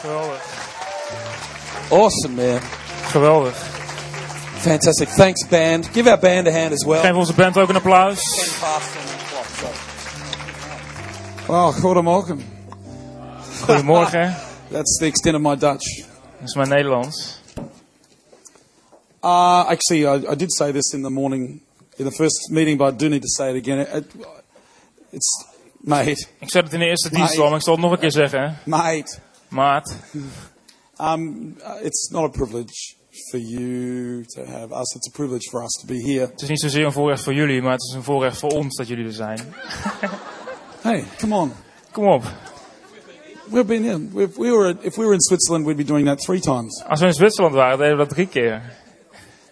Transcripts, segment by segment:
Geweldig. Awesome, man. Geweldig. Fantastic. Thanks, band. Give our band a hand as well. Geef onze band ook een applaus. Oh, goedemorgen. Goedemorgen. That's the extent of my Dutch. Dat is mijn Nederlands. Uh, actually, I, I did say this in the morning, in the first meeting, but I do need to say it again. It, it's, mate, Ik zei het in de eerste dienst al, maar ik zal het nog een keer zeggen. mate, Maat, um, uh, it's not a privilege for you to have us. It's a privilege for us to be here. het is niet zozeer een voorrecht voor jullie, maar het is een voorrecht voor ons dat jullie er zijn. Hey, come on. Kom op. We've been in. We've, we were, if we were in Switzerland, we'd be doing that three times. Als we in Zwitserland waren, deden we dat drie keer.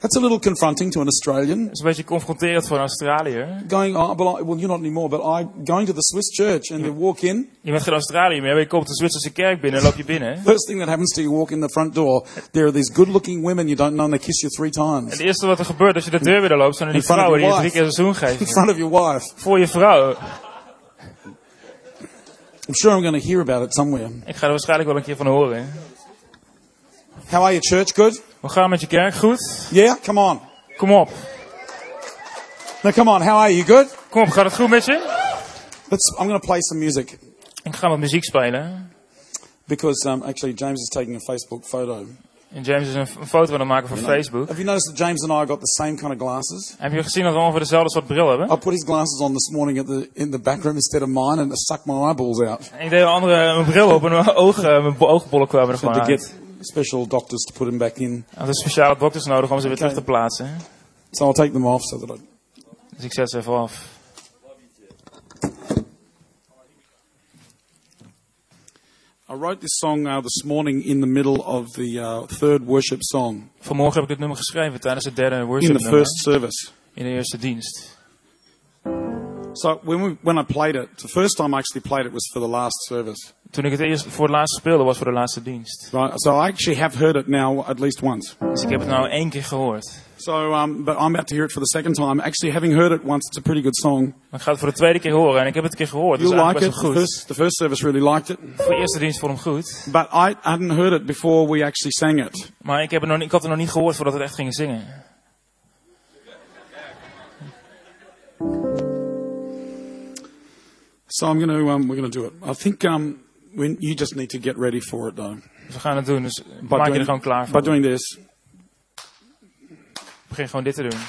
That's a little confronting to an Australian. Is een beetje confronterend voor een Australiër. Going, but I, well, you're not anymore, but I going to the Swiss church and you walk in. Je bent geen Australiër meer, maar je komt de Zwitserse kerk binnen en loop je binnen. First thing that happens to you, walk in the front door. There are these good-looking women you don't know, and they kiss you three En times het eerste wat er gebeurt als je de deur weer loopt, zijn er die In vrouwen die je drie keer een zoen in geven. front of your wife. Voor je vrouw. I'm sure I'm going to hear about it somewhere. Ik ga er waarschijnlijk wel een keer van horen. How are you, church? Good. Hoe gaat het met je kerk? Goed? Yeah. Come on. Kom op. No, come on. How are you? Good. Kom op, gaat het goed met je? Let's. I'm going to play some music Ik ga wat muziek spelen. because um, actually James is taking a Facebook photo. En James is een, een foto aan het maken voor Facebook. Have you noticed that James and I got the same kind of glasses? Heb je gezien dat we ongeveer dezelfde soort bril hebben? I put his glasses on this morning at the in the back room instead of mine, and it sucked my eyeballs out. En ik deed een andere mijn bril op en mijn, ogen, mijn bo- oogbollen kwamen er gewoon to uit. get special doctors to put him back in. Ik had dus speciale dokters nodig om ze weer terug te plaatsen. So I'll take them off so that I. Dus ik zet ze even af. I wrote this song uh, this morning in the middle of the uh, third worship song Vanmorgen heb ik dit nummer geschreven tijdens het derde in worship the nummer. first service. In de eerste dienst. So when we, when I played it, the first time I actually played it was for the last service. Toen ik het eerst voor het laatst speelde was voor de laatste dienst. Right. So I actually have heard it now at least once. Dus ik heb het nou één keer gehoord. So, um, but I'm about to hear it for the second time. Actually, having heard it once, it's a pretty good song. Maar ik ga het voor de tweede keer horen en ik heb het een keer gehoord. Dus eigenlijk like it. best The wel goed. first, the first service really liked it, Voor de eerste dienst vond ik hem goed. but I hadn't heard it before we actually sang it. Maar ik, heb het nog, ik had het nog niet gehoord voordat we het echt gingen zingen. So I'm going to um, we're going to do it. I think um, when you just need to get ready for it though. Dus we gaan het doen. Dus By maak je doing- er gewoon klaar By voor. doing this. Begin gewoon dit te doen.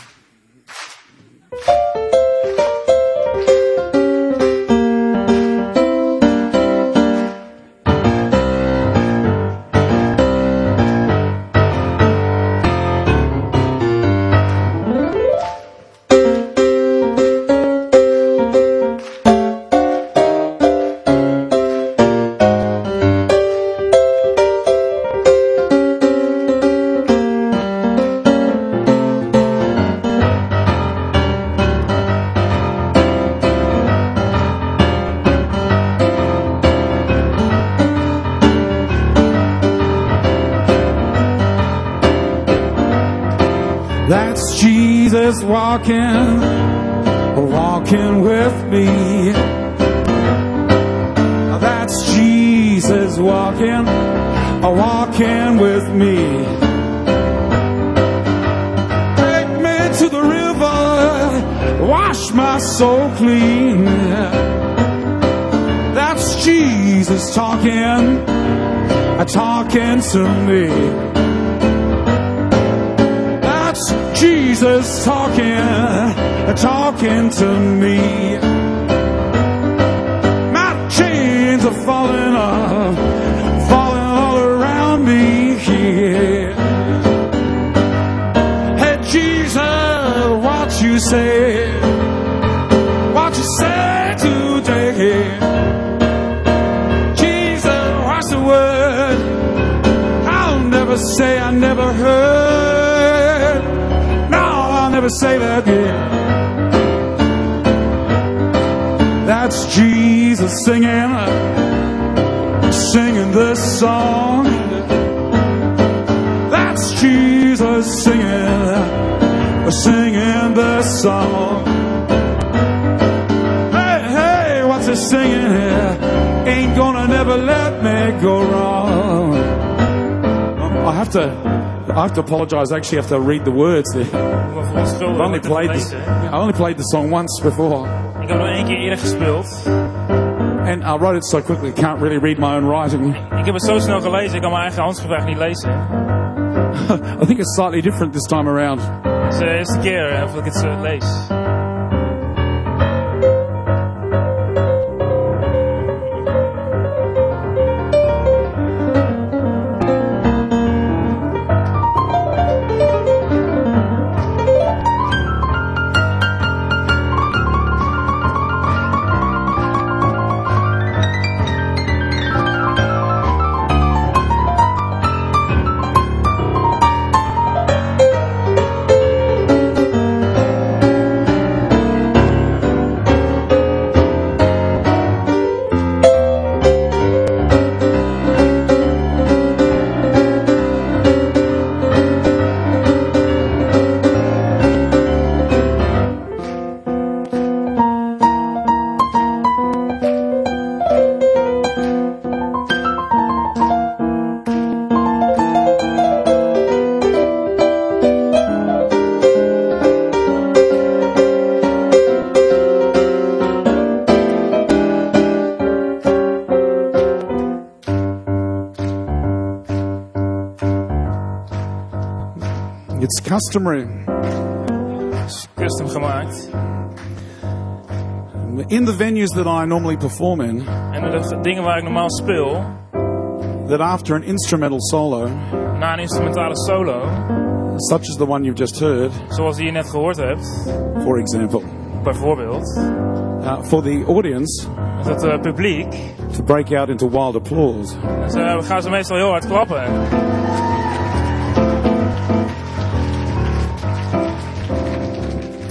To me. That's Jesus talking, talking to me. My chains are falling off, falling all around me here. Hey Jesus, what you say? Say that again. That's Jesus singing, singing this song. That's Jesus singing, singing this song. Hey, hey, what's he singing here? ain't gonna never let me go wrong. Um, I have to, I have to apologize. I actually have to read the words there. Ik ben verontschuldigd. I've only played this. I only played the song once before, Ik heb nog één keer eerder gespeeld. and I wrote it so quickly. I can't really read my own writing. Ik heb het zo snel gelezen, ik kan mijn eigen handschrift niet lezen. I think it's slightly different this time around. Het is de eerste keer eh, dat ik het eh, lees. Customary custom gemaakt. in the venues that I normally perform in En de dingen waar ik normaal speel, that after an instrumental solo, na een instrumentale solo, such as the one you've just heard, zoals die je net gehoord hebt, for example, bijvoorbeeld, uh, for the audience is het eh, publiek, to break out into wild applause. dan ze- gaan ze meestal heel hard klappen.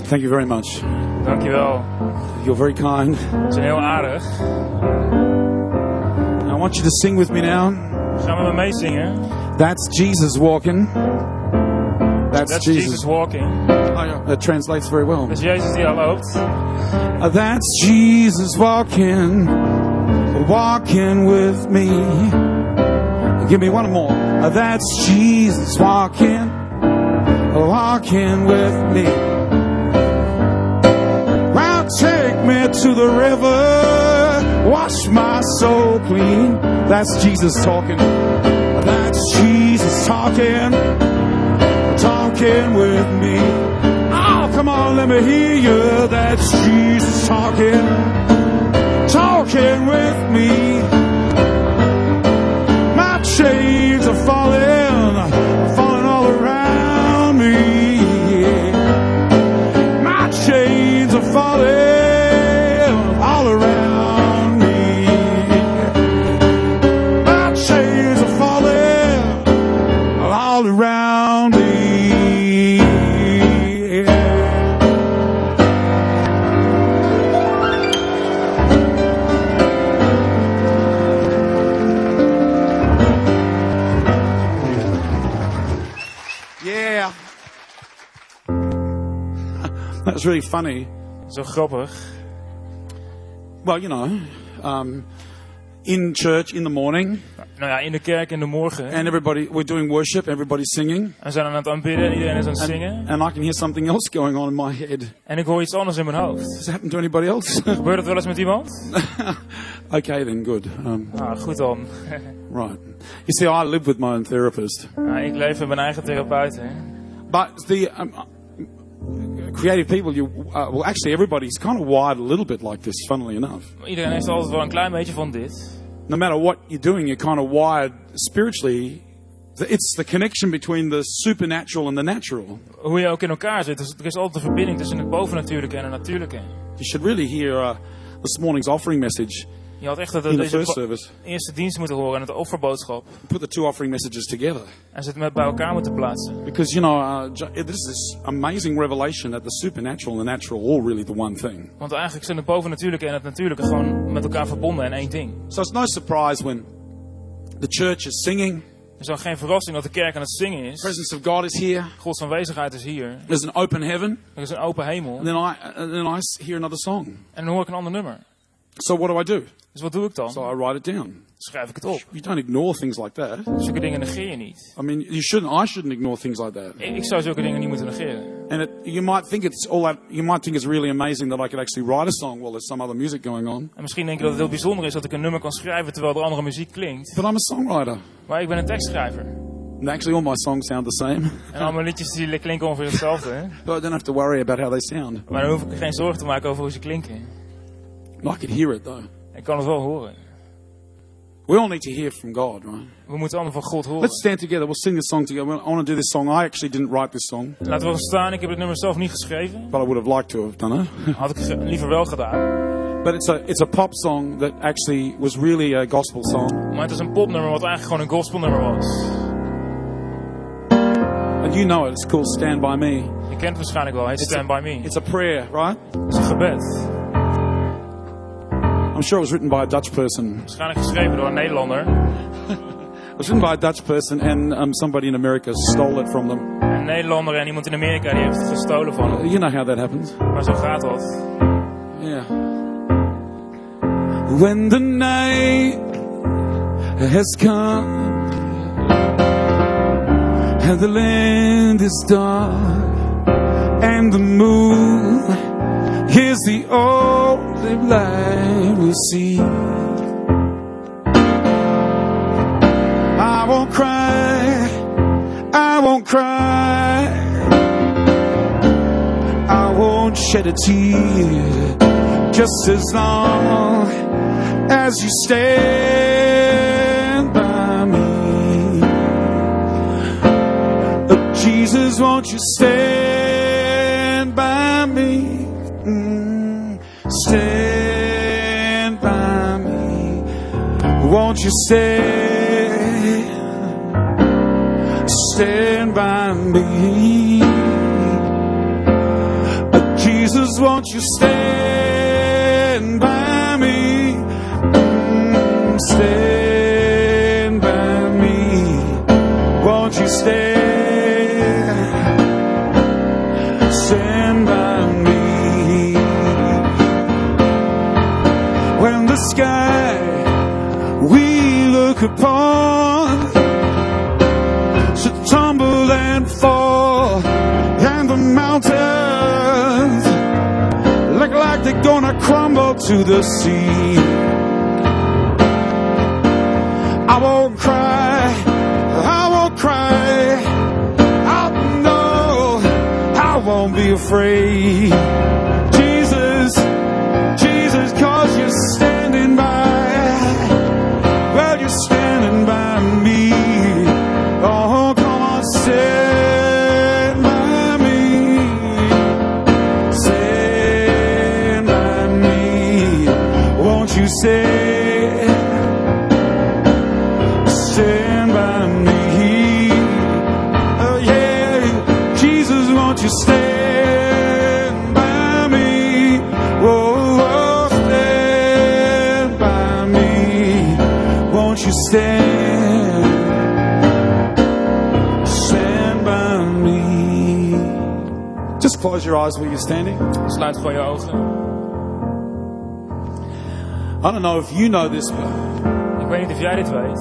Thank you very much. Dankjewel. You're very kind. Ze zijn heel aardig. I want you to sing with me now. Gaan we meezingen? That's Jesus walking. That's, That's Jesus. Jesus walking. Oh, yeah, That translates very well. Dat is Jezus die al loopt. Uh, That's Jesus walking, walking with me. Give me one more. Uh, That's Jesus walking, walking with me. Me to the river, wash my soul clean. That's Jesus talking. That's Jesus talking, talking with me. Oh, come on, let me hear you. That's Jesus talking, talking with me. My chains are falling, falling all around me. My chains are falling That's really funny. Zo grappig. Well, you know, um, in church in the morning, Nou ja, in de kerk in de morgen. and everybody, we're doing worship, everybody's singing, We zijn aan het aanbidden en iedereen is aan het and, zingen. and I can hear something else going on in my head. En ik hoor iets anders in mijn hoofd. Does it happen to anybody else? Gebeurt het wel eens met iemand? okay, then, good. Um, Ah, goed dan. right. You see, I live with my own therapist, Nou, ik leef met mijn eigen therapeut. Hè. but the um, creative people, you uh, well, actually, everybody's kind of wired a little bit like this. Funnily enough, Iedereen heeft altijd wel een klein beetje van dit. no matter what you're doing, you're kind of wired spiritually. It's the connection between the supernatural and the natural. Hoe je ook in elkaar zit. Er is altijd een verbinding tussen het bovennatuurlijke en het natuurlijke. You should really hear uh, this morning's offering message Je had echt dat, in deze service. eerste dienst moeten horen en het offerboodschap. Put the two offering messages together En ze het met bij elkaar moeten plaatsen. because you know uh, this is this amazing revelation that the supernatural and the natural are all really the one thing. Want eigenlijk zijn het bovennatuurlijke en het natuurlijke gewoon met elkaar verbonden in één ding. So it's no surprise when the church is singing, Het is geen verrassing dat de kerk aan het zingen is. presence of God is here, Gods aanwezigheid is hier. there's an open heaven, Er is een open hemel. and then I and then I hear another song. En dan hoor ik een ander nummer. So what do I do? Dus wat doe ik dan? So I write it down. Schrijf ik het op. You don't ignore things like that. Zulke dingen negeer je niet. I mean, you shouldn't. I shouldn't ignore things like that. Ik ik zou zulke dingen niet moeten negeren. And it, you might think it's all that. You might think it's really amazing that I could actually write a song while there's some other music going on. En misschien denk je dat het heel bijzonder is dat ik een nummer kan schrijven terwijl er andere muziek klinkt. But I'm a songwriter. Maar ik ben een tekstschrijver. And actually, all my songs sound the same. En al mijn liedjes die klinken ongeveer hetzelfde. Hè? But I don't have to worry about how they sound. Maar dan hoef ik geen zorgen te maken over hoe ze klinken. I could hear it though. Ik kan het wel horen. We all need to hear from God, right? We moeten allemaal van God horen. Let's stand together. We'll sing this song together. I want to do this song. I actually didn't write this song, Laten we gaan staan. Ik heb het nummer zelf niet geschreven. but I would have liked to have done it. Had ik liever wel gedaan. But it's a it's a pop song that actually was really a gospel song, Maar het is een popnummer wat eigenlijk gewoon een gospelnummer was. and you know it. It's called "Stand by Me." Je kent het waarschijnlijk wel. Het Stand By Me. It's a prayer, right? Het is een gebed. I'm sure it was written by a Dutch person. Waarschijnlijk geschreven door een Nederlander. It was written by a Dutch person, and um, somebody in America stole it from them. Een Nederlander en iemand in Amerika die heeft het gestolen van hem. You know how that happens. Maar zo gaat dat. Yeah. When the night has come and the land is dark and the moon is the only light we'll see. I won't cry, I won't cry, I won't shed a tear just as long as you stand by me. Oh, Jesus, won't you stand stand by me. Won't you stand? Stand by me. Oh, Jesus, won't you stand by me? Mm, Stand to the sea. I won't cry, I won't cry, I know I won't be afraid. Standing. Sluit gewoon je ogen. I don't know if you know this, but Ik weet niet of jij dit weet.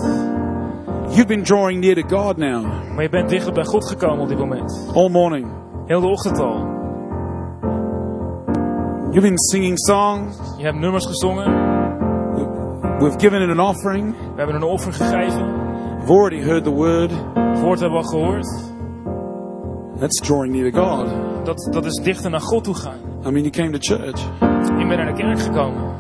you've been drawing near to God now Maar je bent dichter bij God gekomen op dit moment. all morning. Heel de ochtend al. You've been singing songs. Je hebt nummers gezongen. We've given it an offering. We hebben een offer gegeven. We've already heard the word. Het woord hebben we al gehoord. That's drawing near to God. Dat, dat is dichter naar God toe gaan. I mean, you came to church. Je bent naar de kerk gekomen.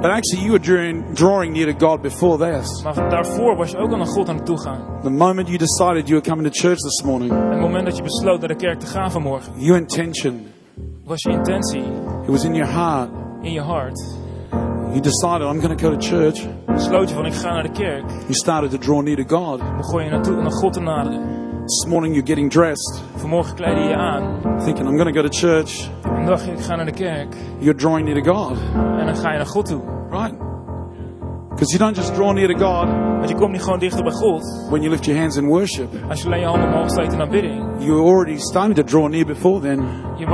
But actually, you were drawing, drawing near to God before that. Maar daarvoor was je ook al naar God aan het toe gaan. The moment you decided you were coming to church this morning, Het moment dat je besloot naar de kerk te gaan vanmorgen, your intention, was je intentie it was in your heart. in je hart. You decided, I'm going to go to church. Besloot je van ik ga naar de kerk. You started to draw near to God. Begon je naartoe, naar God te naderen. This morning, you're getting dressed, Vanmorgen kleedde je je aan. thinking, I'm going to go to church. En dacht je ik ga naar de kerk. You're drawing near to God, En dan ga je naar God toe. right? Because you don't just draw near to God Want je komt niet gewoon dichter bij God when you lift your hands in worship. als je alleen je handen omhoog steekt in aanbidding. You were already starting to draw near before then. Je,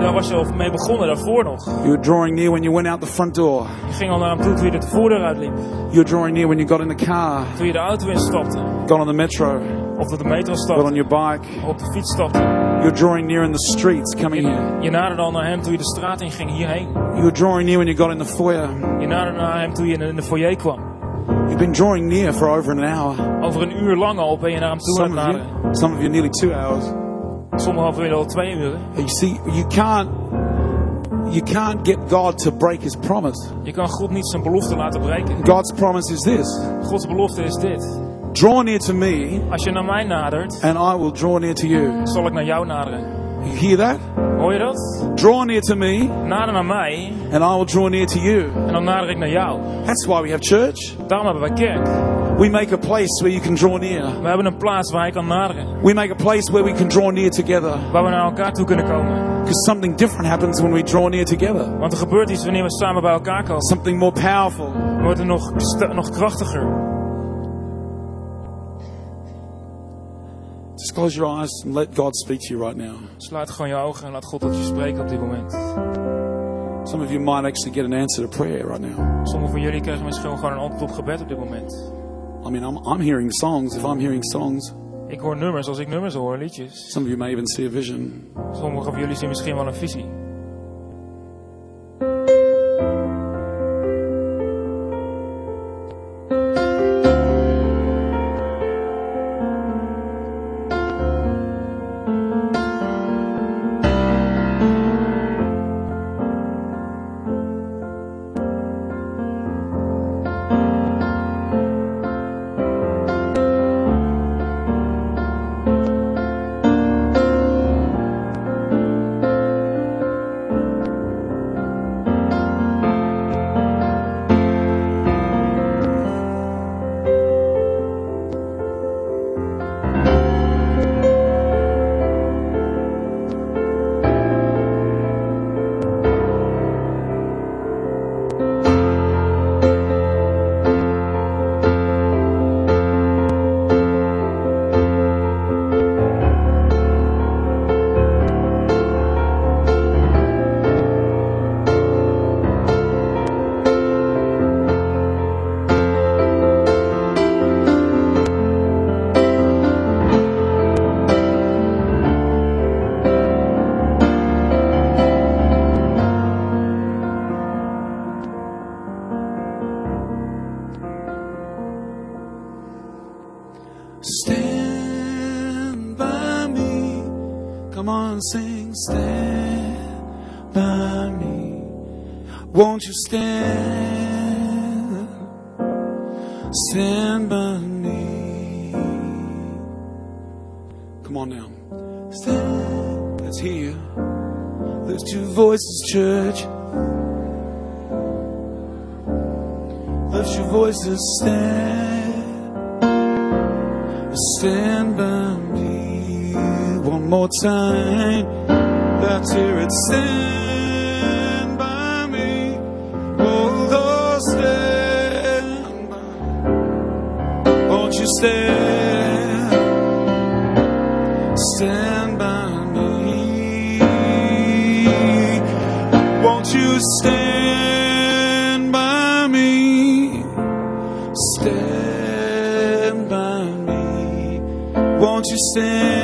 daar was je al mee begonnen, daarvoor nog. You were drawing near when you went out the front door. Je ging al naar hem toe toen je er de voordeur uitliep. You were drawing near when you got in the car, Toen je de auto instapte. got on the metro, Of op de metro got on your bike. Of op de fiets stapte. You were drawing near in the streets coming here. Je, naderde al naar hem toen je de straat in ging, hierheen. You were drawing near when you got in the foyer. Je naderde naar hem toen je in de foyer kwam. You've been drawing near for over an hour. Over een uur lang al ben je naar hem toe aan Some het of naderen. you, some of you nearly two hours. Sommigen willen al twee uur. You see, you can't, you can't get God to break His promise. Je kan God niet zijn belofte laten breken. God's promise is this: Gods belofte is dit. Draw near to me, Als je naar mij nadert, and I will draw near to you. zal ik naar jou naderen. You hear that? Hoor je dat? Draw near to me, Nader naar mij and I will draw near to you. en dan nader ik naar jou. That's why we have church. Daarom hebben wij kerk. We make a place where you can draw near. We hebben een plaats waar je kan naderen. We make a place where we can draw near together. Waar we naar elkaar toe kunnen komen. Because something different happens when we draw near together. Want er gebeurt iets wanneer we samen bij elkaar komen. Something more powerful. Wordt het nog, nog krachtiger. Just close your eyes and let God speak to you right now. Sluit gewoon je ogen en laat God tot je spreken op dit moment. Some of you might actually get an answer to prayer right now. Sommigen van jullie krijgen misschien gewoon een antwoord op gebed op dit moment. I mean, I'm, I'm hearing songs. If I'm hearing songs, Ik hoor nummers als ik nummers hoor, liedjes. some of you may even see a vision. Sommigen van jullie zien misschien wel een visie. Time. Let's hear it. Stand by me. Oh, Lord, stand by. Won't you stand? Stand by me. Won't you stand by me? Stand by me. Won't you stand?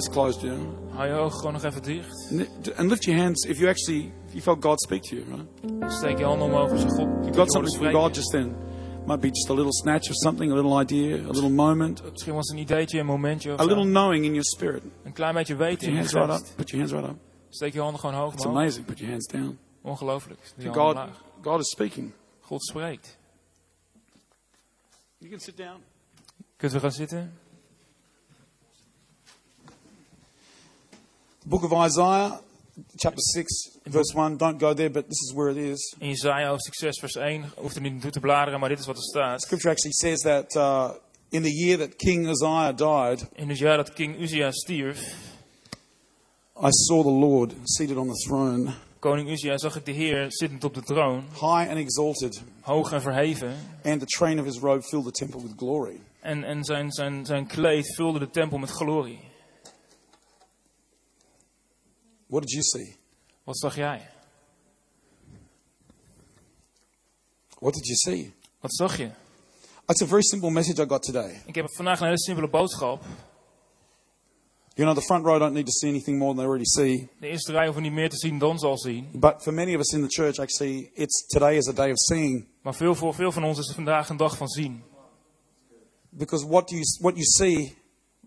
Eyes closed, you know. Hou je ogen gewoon nog even dicht. And lift your hands if you actually if you felt God speak to you, right? Steek je handen omhoog als je God You got something from. God just then. Might be just a little snatch of something, a little idea, a little moment, Misschien was een ideetje, een momentje of a little knowing in your spirit. Een klein beetje Put weten your in je hands right up. Put your hands right up. Steek je handen gewoon hoog It's amazing. Put your hands down. Ongelooflijk. God. God is speaking. God spreekt. You can sit down. Kunt we gaan zitten? Book of Isaiah, chapter 6, verse 1. Don't go there, but this is where it is. In Jesaja hoofdstuk 6 vers 1, hoeft er niet naartoe te bladeren, maar dit is wat er staat. Scripture actually says that uh, in the year that King Uzziah died, In het jaar dat King Uzia stierf, I saw the Lord seated on the throne, koning Uzia, zag ik de Heer zittend op de troon, high and exalted, hoog en verheven. and the train of his robe filled the temple with glory. En, en zijn, zijn, zijn kleed vulde de tempel met glorie. What did you see? Wat zag jij? What did you see? Wat zag je? It's a very simple message I got today. Ik heb vandaag een hele simpele boodschap. You know, the front row don't need to see anything more than they already see. De eerste rij hoeven niet meer te zien dan zal zien. But for many of us in the church, actually, it's today is a day of seeing. Maar veel, voor veel van ons is vandaag een dag van zien. Because what you, what you see,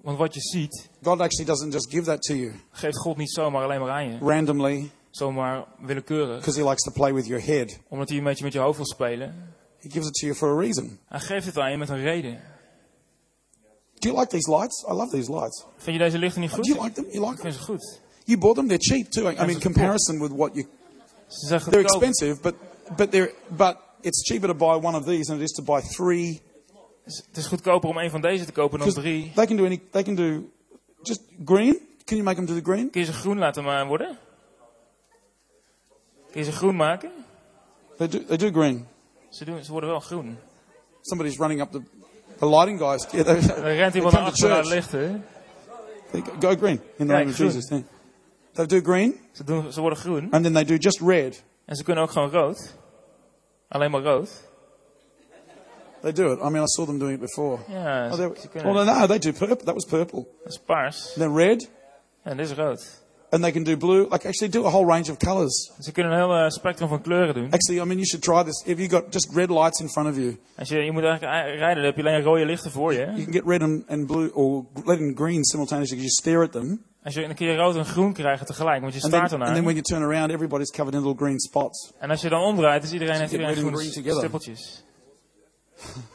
Want wat je ziet, God actually doesn't just give that to you geeft God niet zomaar alleen maar aan je. randomly Zomaar willekeurig. because He likes to play with your head. Omdat hij een beetje met je hoofd wil spelen. He gives it to you for a reason. Hij geeft het aan je met een reden. Do you like these lights? I love these lights. Vind je deze lichten niet goed? Do you like them? You like Ik them? vind ze goed. You bought them? They're cheap too. I mean, in comparison with what you, Ze zijn they're expensive, but but they're but it's cheaper to buy one of these than it is to buy three. Het is goedkoper om een van deze te kopen dan drie. they can do any. They can do just green. Can you make them do the green? Kun je ze groen laten worden? Kun je ze groen maken? They do. They do green. Ze, doen, ze worden wel groen. Somebody's running up the the lighting guys. Yeah, they, Dan rent iemand naar come to achter naar de church. lichten. Go go green in the Kijk, name of groen. Jesus. Yeah. They do green, Ze, doen, ze worden groen. and then they do just red. En ze kunnen ook gewoon rood. Alleen maar rood. They do it. I mean, I saw them doing it before. Ja, Oh, they, well, no, they do purple. That was purple. Dat is paars. Then red, En dit is rood. and they can do blue. Like actually, do a whole range of colors. Ze kunnen een heel eh, spectrum van kleuren doen. Actually, I mean, you should try this. If you got just red lights in front of you, Als je, je moet eigenlijk rijden, dan heb je alleen rode lichten voor je. you can get red and, and blue, or red and green simultaneously. because You stare at them, Als je, kun je rood en groen krijgen tegelijk, want je and staart and ernaar. then when you turn around, everybody's covered in little green spots. En als je dan omdraait, is iedereen, heeft iedereen red and groene green together. stippeltjes.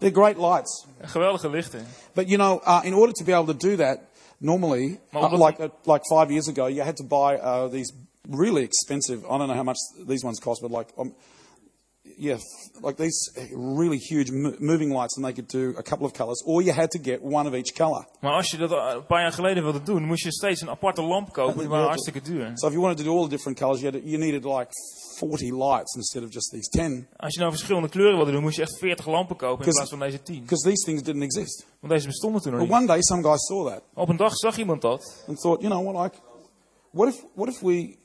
They're great lights. Geweldige lichten. But you know, uh, in order to be able to do that, normally, uh, like uh, like five years ago, you had to buy uh, these really expensive. I don't know how much these ones cost, but like, um, yeah, like these really huge mo- moving lights, and they could do a couple of colors, or you had to get one of each color. Maar als je dat een paar jaar geleden wilde doen, moest je steeds een aparte lamp kopen. Die waren hartstikke duur. So if you wanted to do all the different colors, you, had you needed like 40 lights instead of just these 10, Als je nou verschillende kleuren wilde doen, moest je echt 40 lampen kopen in plaats van deze 10. because these things didn't exist. Want deze bestonden toen nog But niet. one day, some guy saw that Op een dag zag iemand dat. and thought, you know what, like, what if what if we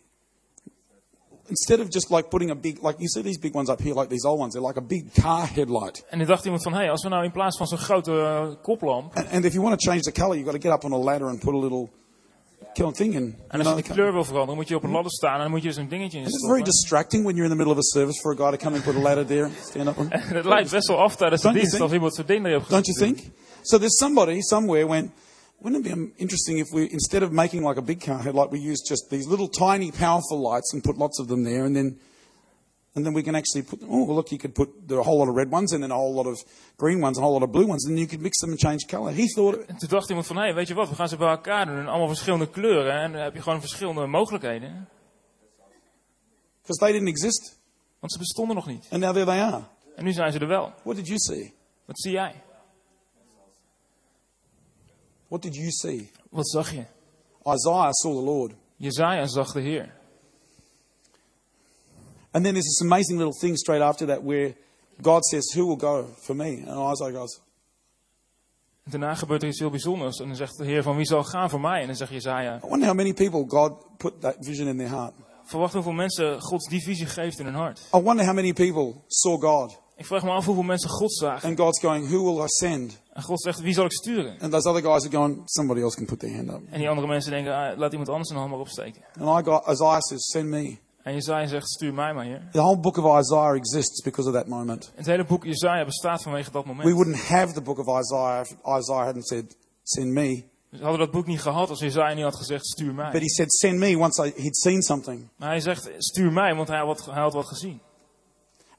instead of just like putting a big like you see these big ones up here, like these old ones, they're like a big car headlight. En toen dacht iemand van, hey, als we nou in plaats van zo'n grote eh, koplamp... And, and if you want to change the color, you've got to get up on a ladder and put a little kill thing in. En als je de kleur wil veranderen, moet je op een ladder staan en dan moet je zo'n dingetje in and it's very distracting when you're in the middle of a service for a guy to come and put a ladder there, and stand up. And, het lijkt best wel af tijdens de dienst als iemand zo'n ding erop don't you think? So there's somebody somewhere went. Wouldn't it be um, interesting if we, instead of making like a big car headlight, we use just these little tiny powerful lights and put lots of them there, and then, and then we can actually put. Oh, look, you could put a whole lot of red ones and then a whole lot of green ones, and a whole lot of blue ones, and you could mix them and change color. He thought, En toen dacht iemand van, hé, hey, weet je wat, we gaan ze bij elkaar doen. En allemaal verschillende kleuren. En dan heb je gewoon verschillende mogelijkheden. because they didn't exist, Want ze bestonden nog niet. and now there they are. En nu zijn ze er wel. What did you see? Wat zie jij? What did you see? Wat zag je? Isaiah saw the Lord. Jezaja zag de Heer. And then there's this amazing little thing straight after that where God says, Who will go for me? And Isaiah goes, daarna gebeurt er iets heel bijzonders. En dan zegt de Heer van, wie zal gaan voor mij? En dan zegt Jezaja, I wonder how many people God put that vision in their heart. verwacht hoeveel mensen Gods die visie geeft in hun hart. I wonder how many people saw God. Ik vraag me af hoeveel mensen God zagen. And God's going, Who will I send? En God zegt, wie zal ik sturen? And those other guys are going, Somebody else can put their hand up. En die andere mensen denken, ah, laat iemand anders een hand maar opsteken. And I got, Isaiah says, Send me. En Jezaja zegt, stuur mij maar, Heer. The whole book of Isaiah exists because of that moment. Het hele boek Jezaja bestaat vanwege dat We moment. wouldn't have the book of Isaiah if Isaiah hadn't said, Send me. Ze hadden dat boek niet gehad als Jezaja niet had gezegd, stuur But mij. he said, Send me once I, he'd seen something. Maar hij zegt, stuur mij, want hij had, hij had wat gezien.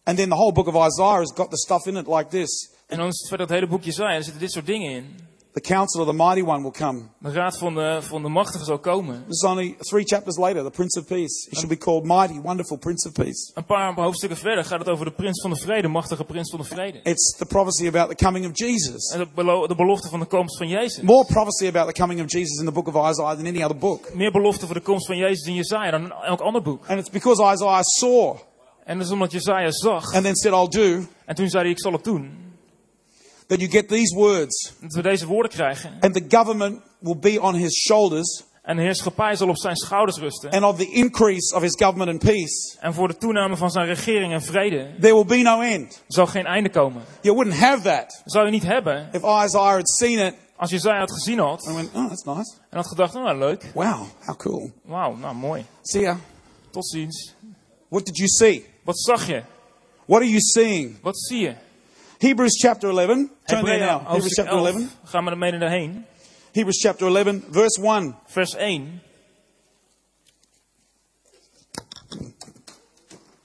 And then the whole book of Isaiah has got the stuff in it like this. En dan verder het hele boek Jezaja, er zitten dit soort dingen in. The counsel of the mighty one will come. De raad van de, van de machtige zal komen. This is only three chapters later, the Prince of Peace. He shall be called Mighty, Wonderful Prince of Peace. Een paar hoofdstukken verder gaat het over de prins van de vrede, machtige prins van de vrede. It's the prophecy about the coming of Jesus. En de, belo- de belofte van de komst van Jezus. More prophecy about the coming of Jesus in the book of Isaiah than any other book. Meer belofte voor de komst van Jezus in Jezaja dan in elk ander boek. And it's because Isaiah saw En dat is omdat Jezaja zag. and then said, I'll do, En toen zei hij, ik zal het doen. that you get these words. Dat we deze woorden krijgen. And the government will be on his shoulders, En de heerschappij zal op zijn schouders rusten. and of the increase of his government and peace, En voor de toename van zijn regering en vrede there will be no end. zal geen einde komen. You wouldn't have that zou je niet hebben if Isaiah had seen it als Jezaja het gezien had. and went, oh, that's nice. En had gedacht, nou leuk. Wow, how cool. Wauw, nou mooi. See ya. Tot ziens. What did you see? Wat zag je? What are you seeing? Wat zie je? Hebrews chapter 11. Turn there now. Hebrews chapter 11. 11. Gaan we er mede daarheen. Hebrews chapter 11, verse 1. Vers 1.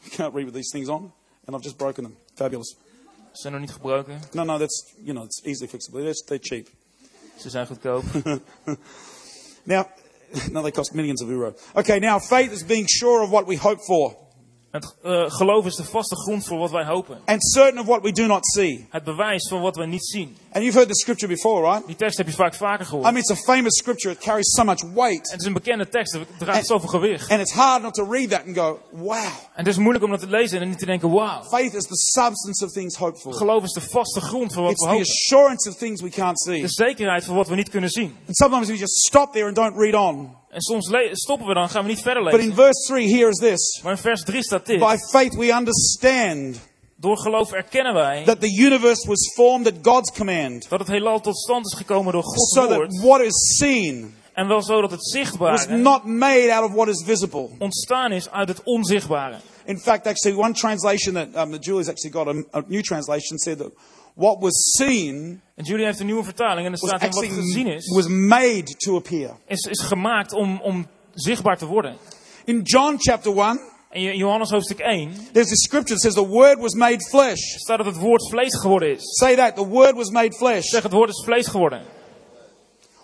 You can't read with these things on, and I've just broken them. Fabulous. Ze zijn nog niet gebroken. No, no, that's, you know, it's easily fixable. They're, they're cheap. Ze zijn goedkoop. Now, no, they cost millions of euro. Okay, now faith is being sure of what we hope for Het eh, geloof is de vaste grond voor wat wij hopen. and certain of what we do not see. Het bewijs van wat we niet zien. And you've heard the scripture before, right? Die tekst heb je vaak vaker I gehoord. mean, it's a famous scripture. It carries so much weight. Het is een bekende tekst, het draagt zoveel gewicht. And it's hard not to read that and go, wow. En het is moeilijk om dat te lezen en niet te denken, wauw. Faith is the substance of things hoped for. Geloof is de vaste grond voor wat It's we the hopen. assurance of things we can't see. De zekerheid van wat we niet kunnen zien. And sometimes we just stop there and don't read on. En soms stoppen we dan, gaan we niet verder But in lezen. verse 3, here is this. Maar in vers 3 staat dit. By faith we understand Door geloof erkennen wij that the universe was formed at God's command. dat het heelal tot stand is gekomen door Gods So that woord. what is seen En wel zo dat het was zichtbare not made out of what is visible. ontstaan is uit het onzichtbare. In fact, actually, one translation that, um, that Julie's actually got, a, a new translation, said that what was seen En Julie heeft een nieuwe vertaling en er staat in wat gezien is, was made to appear. is, is gemaakt om, om zichtbaar te worden. In John chapter 1, En in Johannes hoofdstuk 1 there's a scripture that says the word was made flesh. staat dat het woord vlees geworden is. Say that, the word was made flesh. Zeg, het woord is vlees geworden.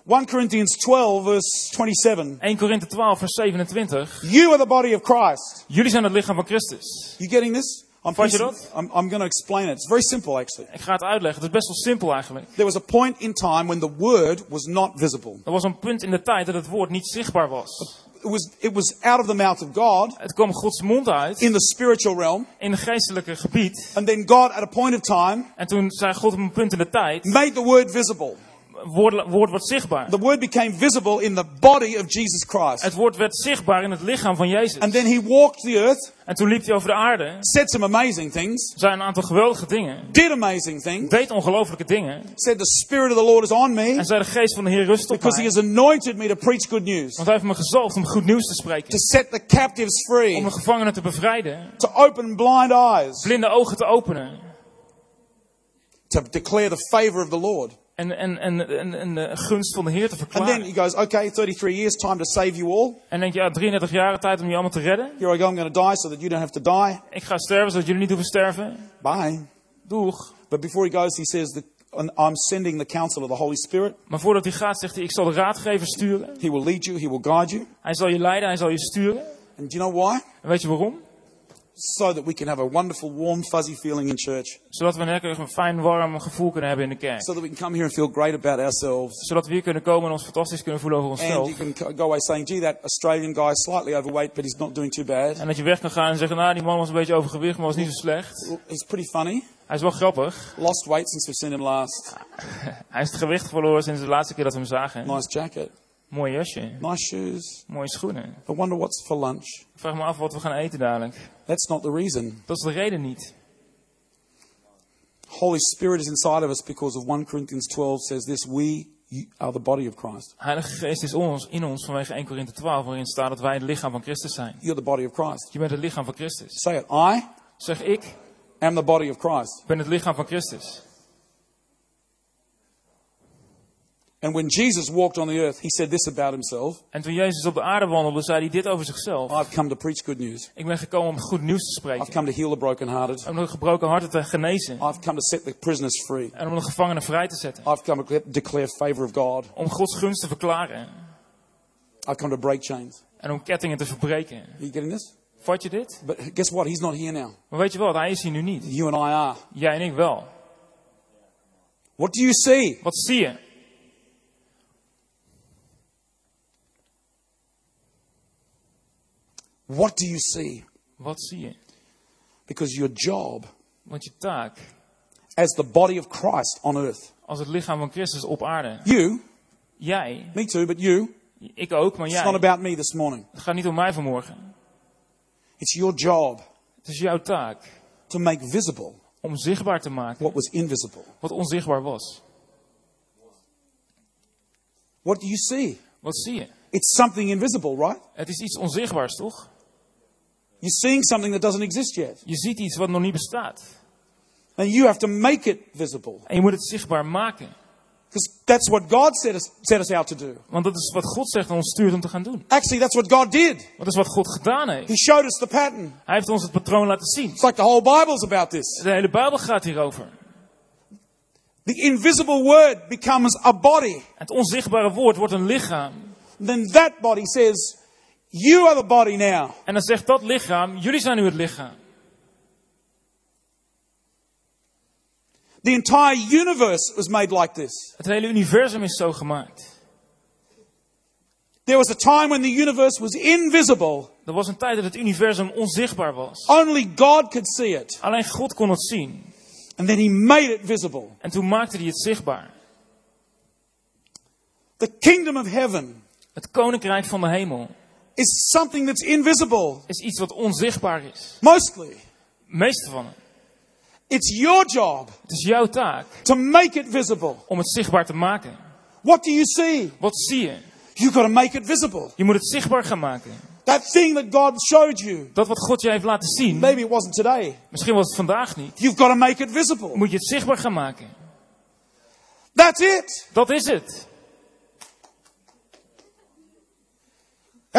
1 Corinthians 12, verse 27. 1 Korinthe 12 vers 27. You are the body of Christ. Jullie zijn het lichaam van Christus. You getting this? I'm, Vat je dat? I'm, I'm going to explain it. It's very simple, actually. Ik ga het uitleggen. Het is best wel simpel eigenlijk. There was a point in time when the word was not visible. Er was een punt in de tijd dat het woord niet zichtbaar was. It was, it was out of the mouth of God Het kwam Gods mond uit in the spiritual realm. in het geestelijke gebied. And then God, at a point of time, En toen zei God op een punt in de tijd, made the word visible. Woord, woord wordt zichtbaar. The word became visible in the body of Jesus Christ. Het woord werd zichtbaar in het lichaam van Jezus. And then he walked the earth, En toen liep hij over de aarde, said some amazing things, zei een aantal geweldige dingen, did amazing things, deed ongelofelijke dingen. said, The Spirit of the Lord is on me En zei de geest van de Heer rust op because he mij. has anointed me to preach good news, Want hij heeft me gezalfd om goed nieuws te to spreken. set the captives free, Om de gevangenen te bevrijden. to open blind eyes, Blinde ogen te openen. to declare the favor of the Lord. En, en, en, en, en de gunst van de Heer te And then verklaren. he goes, Okay, 33 years, time to save you all. En denk je, ja, 33 jaar tijd om je allemaal te redden. Here I go, I'm going to die so that you don't have to die. Ik ga sterven zodat jullie niet hoeven sterven. Bye. Doeg. But before he goes, he says, that I'm sending the counsel of the Holy Spirit. Maar voordat hij gaat, zegt hij, ik zal de raadgever sturen. He will lead you, he will guide you. Hij zal je leiden, hij zal je sturen. And do you know why? En weet je waarom? So that we can have a wonderful, warm, fuzzy feeling in church. Zodat we een lekker een fijn, warm gevoel kunnen hebben in de kerk. So that we can come here and feel great about ourselves. Zodat we hier kunnen komen en ons fantastisch kunnen voelen over And onszelf. you can go away saying, gee, that Australian guy is slightly overweight, but he's not doing too bad. En dat je weg kan gaan en zeggen, nou die man was een beetje overgewicht, maar was niet zo slecht. He's pretty funny. Hij is wel grappig. Lost weight since we've seen him last. Hij is het gewicht verloren sinds de laatste keer dat we hem zagen. Nice jacket. Mooi jasje. Nice shoes. Mooie schoenen. I wonder what's for lunch. Ik vraag me af wat we gaan eten dadelijk. That's not the reason. Dat is de reden niet. Holy Spirit is inside of us because of 1 Corinthians 12 says this, we are the body of Christ. Heilige Geest is ons, in ons vanwege 1 Korinthe 12, waarin staat dat wij het lichaam van Christus zijn. You're the body of Christ. Je bent het lichaam van Christus. Say it. I Zeg ik, am the body of Christ. ben het lichaam van Christus. And when Jesus walked on the earth, he said this about himself En toen Jezus op de aarde wandelde, zei hij dit over zichzelf. I've come to preach good news. Ik ben gekomen om goed nieuws te I've spreken. come to heal the brokenhearted. Om de gebroken harten te genezen. I've come to set the prisoners free. En om de gevangenen vrij te zetten. I've come to declare favor of God. Om Gods gunst te verklaren. I've come to break chains. En om kettingen te verbreken. Are you getting this? Vat je dit? But guess what? He's not here now. Maar weet je wat, hij is hier nu niet. You and I are. Jij en ik wel. What do you see? Wat zie je? What do you see? Wat zie je? Because your job Want je taak as the body of Christ on earth, als het lichaam van Christus op aarde. you, Jij, me too, but you, ik ook, maar it's not jij. about me this morning. Het gaat niet om mij vanmorgen. It's your job Het is jouw taak to make visible om zichtbaar te maken what was invisible. wat onzichtbaar was. What do you see? Wat zie je? It's something invisible, right? Het is iets onzichtbaars, toch? You're seeing something that doesn't exist yet. Je ziet iets wat nog niet bestaat. And you have to make it visible. En je moet het zichtbaar maken. Because that's what God set us, set us out to do. Want dat is wat God zegt en ons stuurt om te gaan doen. Actually, that's what God did. Dat is wat God gedaan heeft. He showed us the pattern. Hij heeft ons het patroon laten zien. It's like the whole Bible's about this. De hele Bijbel gaat hierover. The invisible word becomes a body. Het onzichtbare woord wordt een lichaam. Then that body says, You are the body now. En dan zegt dat lichaam, jullie zijn nu het lichaam. The entire universe was made like this. Het hele universum is zo gemaakt. There was a time when the universe was invisible. Er was een tijd dat het universum onzichtbaar was. Only God could see it. Alleen God kon het zien. And then He made it visible. En toen maakte hij het zichtbaar. The kingdom of heaven Het koninkrijk van de hemel is something that's invisible, is iets wat onzichtbaar is. mostly. Meeste van het. It's your job Het is jouw taak to make it visible. om het zichtbaar te maken. What do you see? Wat zie je? You've got to make it visible. Je moet het zichtbaar gaan maken. That thing that God showed you, Dat wat God je heeft laten zien, maybe it wasn't today. misschien was het vandaag niet. You've got to make it visible. Moet je het zichtbaar gaan maken. That's it. Dat is het.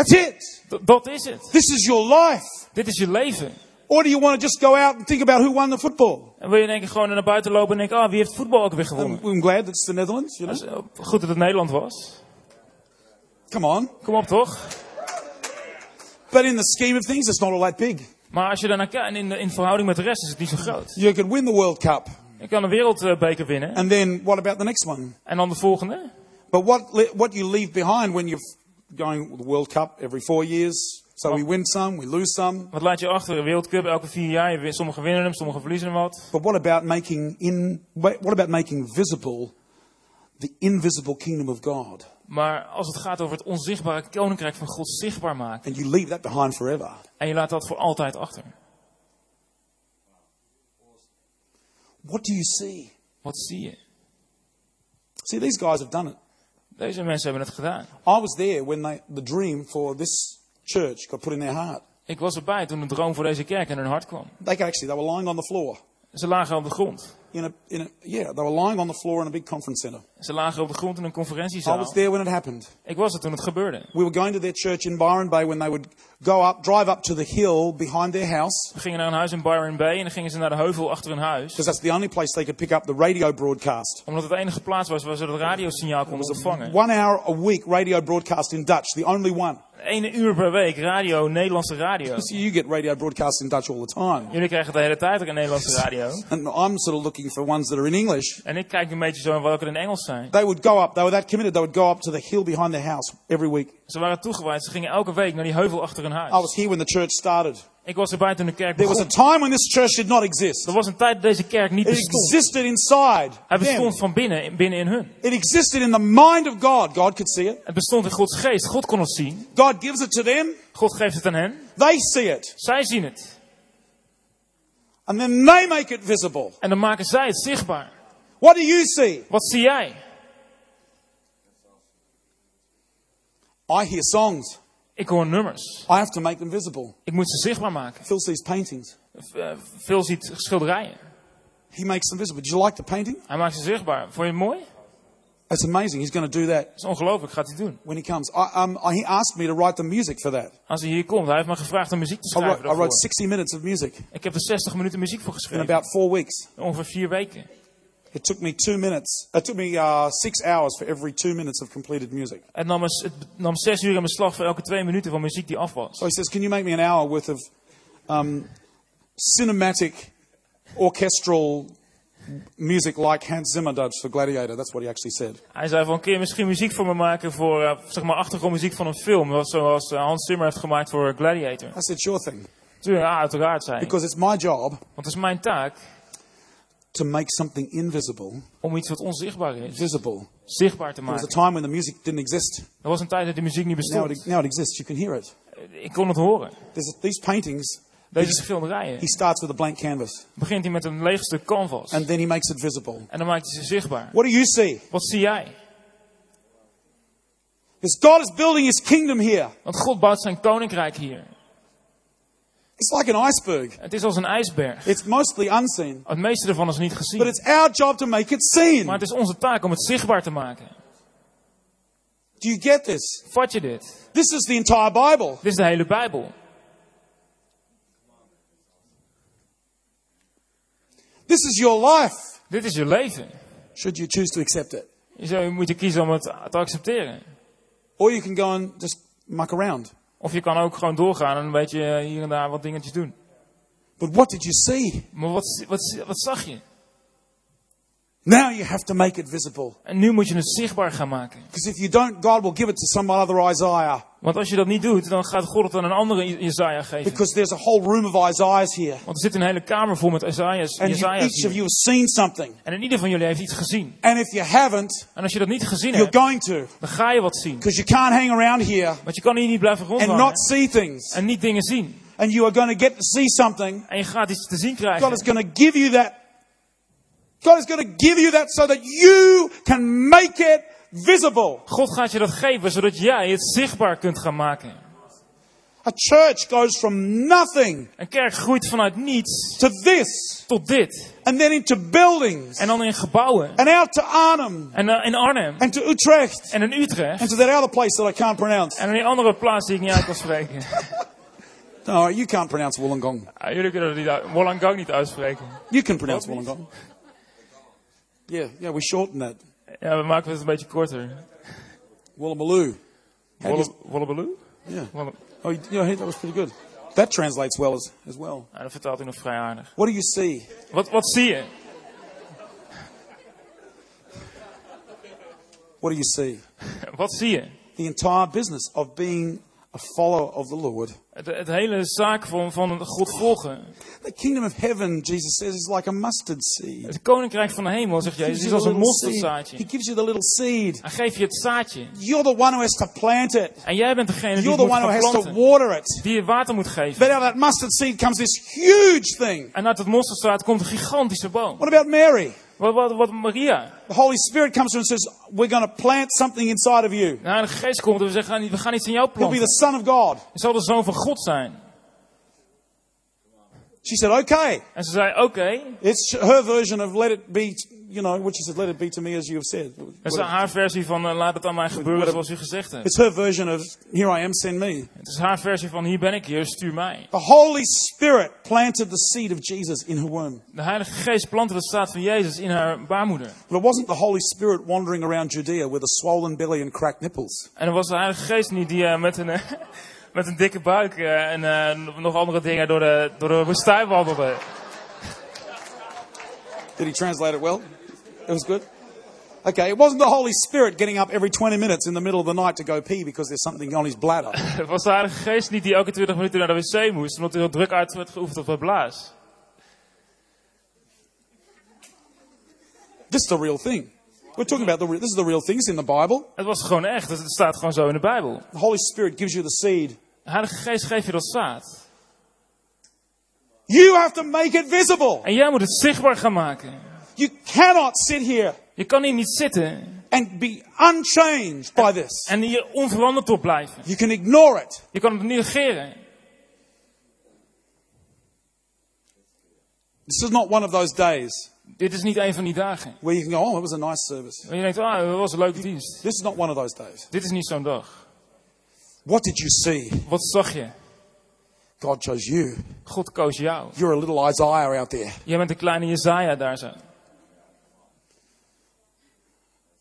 That's it. D- dat is het. This is your life. Dit is je leven. Or do you want to just go out and think about who won the football? En wil je denk ik gewoon naar buiten lopen en denken, ah, wie heeft voetbal ook weer gewonnen? I'm, I'm glad it's the Netherlands. You know? eh, goed dat het Nederland was. Come on. Kom op toch? But in the scheme of things, it's not all that big. Maar als je daarnaar kijkt, in, de- in verhouding met de rest is het niet zo groot. You could win the World Cup. Je kan een wereldbeker winnen. And then what about the next one? En dan de volgende. But what, what you leave behind when you're going the World Cup every four years, so we win some, we lose some. Wat laat je achter? Een elke vier jaar. Sommigen winnen hem, sommigen verliezen hem wat. But what about making in, what about making visible the invisible kingdom of God? Maar als het gaat over het onzichtbare koninkrijk van God zichtbaar maken. And you leave that behind forever. En je laat dat voor altijd achter. What do you see? Wat zie je? See, these guys have done it. Deze mensen hebben het gedaan. I was there when they, the dream for this church got put in their heart. Ik was erbij toen de droom voor deze kerk in hun hart kwam. They actually, they were lying on the floor. Ze lagen op de grond. In a, in a, yeah, they were lying on the floor in a big conference center. Ze lagen op de grond in een I conferentiezaal. was there when it happened. Ik was er toen het gebeurde. We were going to their church in Byron Bay when they would go up, drive up to the hill behind their house, We gingen naar een huis in Byron Bay en dan gingen ze naar de heuvel achter hun huis. because that's the only place they could pick up the radio broadcast. Omdat het de enige plaats was waar ze het radiosignaal konden ontvangen. One hour a week radio broadcast in Dutch, the only one. Ene uur per week radio, Nederlandse radio. So you get radio broadcasts in Dutch all the time. Jullie krijgen de hele tijd ook een Nederlandse radio. And I'm sort of looking for ones that are in English. En ik kijk een beetje zo naar welke in Engels zijn. They would go up, they were that committed, they would go up to the hill behind their house every week. Ze waren toegewijd. Ze gingen elke week naar die heuvel achter hun I huis. was here when the church started. Ik was erbij toen de kerk There was a begon. time when this church did not exist. Er was een tijd dat deze kerk niet It bestond. existed inside. Hij them. bestond van binnen, binnen in hun. It existed in the mind of God. God could see it. Het bestond in Gods geest. God kon het zien. God gives it to them. God geeft het aan hen. They see it. Zij zien het. And then they make it visible. En dan maken zij het zichtbaar. What do you see? Wat zie jij? I hear songs. Ik hoor nummers. I have to make them visible. Ik moet ze zichtbaar maken. Phil sees paintings. Eh, Veel ziet schilderijen. He makes them visible. Did you like the painting? Hij maakt ze zichtbaar. Vond je het mooi? It's amazing. He's going to do that Dat is ongelooflijk, gaat hij doen. when he comes. I, um, I, he asked me to write the music for that. Als hij hier komt, hij heeft me gevraagd om muziek te I schrijven wrote, I wrote daarvoor. 60 minutes of music Ik heb er 60 minuten muziek voor in geschreven. about four weeks. Ongeveer vier weken. It took me two minutes. It took me uh, six hours for every two minutes of completed music. Het nam, het nam zes uur in beslag voor elke twee minuten van muziek die af was. So he says, "Can you make me an hour worth of um, cinematic, orchestral music like Hans Zimmer does for Gladiator?" That's what he actually said. Hij zei van, kun je misschien muziek voor me maken voor, eh, zeg maar, achtergrondmuziek van een film. Zoals eh, Hans Zimmer heeft gemaakt voor Gladiator. I said, "Sure thing," Tuurlijk, ja, uiteraard zei because it's my job Want het is mijn taak to make something invisible om iets wat onzichtbaar is, visible. zichtbaar te There was a maken. time when the music didn't exist. Er was een tijd dat die muziek niet Now it, bestond. now it exists. You can hear it. Ik kon het horen. There's these paintings. Deze schilderijen. He starts with a blank canvas, Begint hij met een leeg stuk canvas. and then he makes it visible. En dan maakt hij ze zichtbaar. What do you see? Wat zie jij? Because God is building His kingdom here. Want God bouwt zijn koninkrijk hier. It's like an iceberg. Het is als een ijsberg. It's mostly unseen, Het meeste ervan is niet but gezien. it's our job to make it seen. Maar het is onze taak om het zichtbaar te maken. Do you get this? Vat je dit? This is the entire Bible. Dit is de hele Bijbel. This is your life. Dit is je leven. Should you choose to accept it? Je zou moeten kiezen om het te accepteren. Or you can go and just muck around. Of je kan ook gewoon doorgaan en een beetje hier en daar wat dingetjes doen. But what did you see? Maar wat, wat, wat zag je? Now you have to make it visible. En nu moet je het zichtbaar gaan maken. Because if you don't, God will give it to some other Isaiah. Want als je dat niet doet, dan gaat God het aan een andere I- Jezaja geven. Because there's a whole room of Isaiahs here. Want er zit een hele kamer vol met Jezaja's. And Jezaja's each of you has seen something. En in ieder van jullie heeft iets gezien. And if you haven't, En als je dat niet gezien you're hebt, going to. dan ga je wat zien. Because you can't hang around here Want je kan hier niet blijven and rondhangen not see things. en niet dingen zien. And you are going to get to see something. En je gaat iets te zien God is krijgen. going to give you that. God is going to give you that so that you can make it visible. God gaat je dat geven, zodat jij het zichtbaar kunt gaan maken. A church goes from nothing Een kerk groeit vanuit niets to this, tot dit. and then into buildings, En dan in gebouwen. and out to Arnhem, En eh, in Arnhem. and to Utrecht, En in Utrecht. and to that other place that I can't pronounce. En in die andere plaats die ik niet uit kan spreken. No, you can't pronounce Wollongong. Ah, jullie kunnen uit, Wollongong niet uitspreken. You can pronounce? Wollongong. Yeah, yeah, we shorten that. Ja, we maken het een beetje korter. Wollamaloo. How do you- Wolle- Wollebaloe? Yeah. Wolle- Oh, yeah, hey, that was pretty good. That translates well as, as well. Ja, dat vertaalt hij nog vrij aardig. What do you see? Wat, wat zie je? What do you see? Wat zie je? The entire business of being a follower of the Lord. Het, het hele zaak van, van God volgen. The kingdom of heaven, Jesus says, is like a mustard seed. Het koninkrijk van de hemel, zegt Jezus, is als een seed. He mosterdzaadje. gives you the little seed. Hij geeft je het zaadje. You're the one who has to plant it. En jij bent degene die You're het the moet one who has to water it. Die je water moet geven. But out of that mustard seed comes this huge thing. En uit het mosterdzaad komt een gigantische boom. What about Mary? Wat, wat, wat Maria? The Holy Spirit comes and says, We're going to plant something inside of you. De Heilige Geest komt en we zeggen, we gaan iets in jou You'll be planten. the Son of God. Je zal de zoon van God zijn. She said, Okay. En ze zei, oké. It's her version of let it be, you know, which she said, Let it be to me as you have said. Dat is haar versie van, eh, laat het aan mij gebeuren zoals u gezegd hebt. It's her version of, Here I am, send me. Het is haar versie van, hier ben ik, hier, stuur mij. The Holy Spirit planted the seed of Jesus in her womb. De Heilige Geest plantte de staat van Jezus in haar baarmoeder. But it wasn't the Holy Spirit wandering around Judea with a swollen belly and cracked nipples. En er was de Heilige Geest niet die eh, met, een, eh, met een dikke buik en nog andere dingen door de, door de woestijn wandelde. Did he translate it well? It was good? Okay, it wasn't the Holy Spirit getting up every 20 minutes in the middle of the night to go pee because there's something on his bladder. Het was de Heilige Geest niet die elke 20 minuten naar de wc moest, omdat hij heel druk uit werd geoefend op het blaas. This is the real thing. We're talking about the re- this is the real thing. It's in the Bible. Het was gewoon echt, het staat gewoon zo in de Bijbel. The Holy Spirit gives you the seed. De Heilige Geest geeft je dat zaad. You have to make it visible. En jij moet het zichtbaar gaan maken. You cannot sit here Je kan hier niet zitten and be unchanged by this. en hier onveranderd op blijven. You can ignore it. Je kan het negeren. This is not one of those days Dit is niet een van die dagen. where you can go, oh, it was a nice service. En je denkt, ah, dat was een leuke dienst. This is not one of those days. Dit is niet zo'n dag. What did you see? Wat zag je? God chose you. God koos jou. You're a little Isaiah out there. Jij bent een kleine Jezaja daar zo.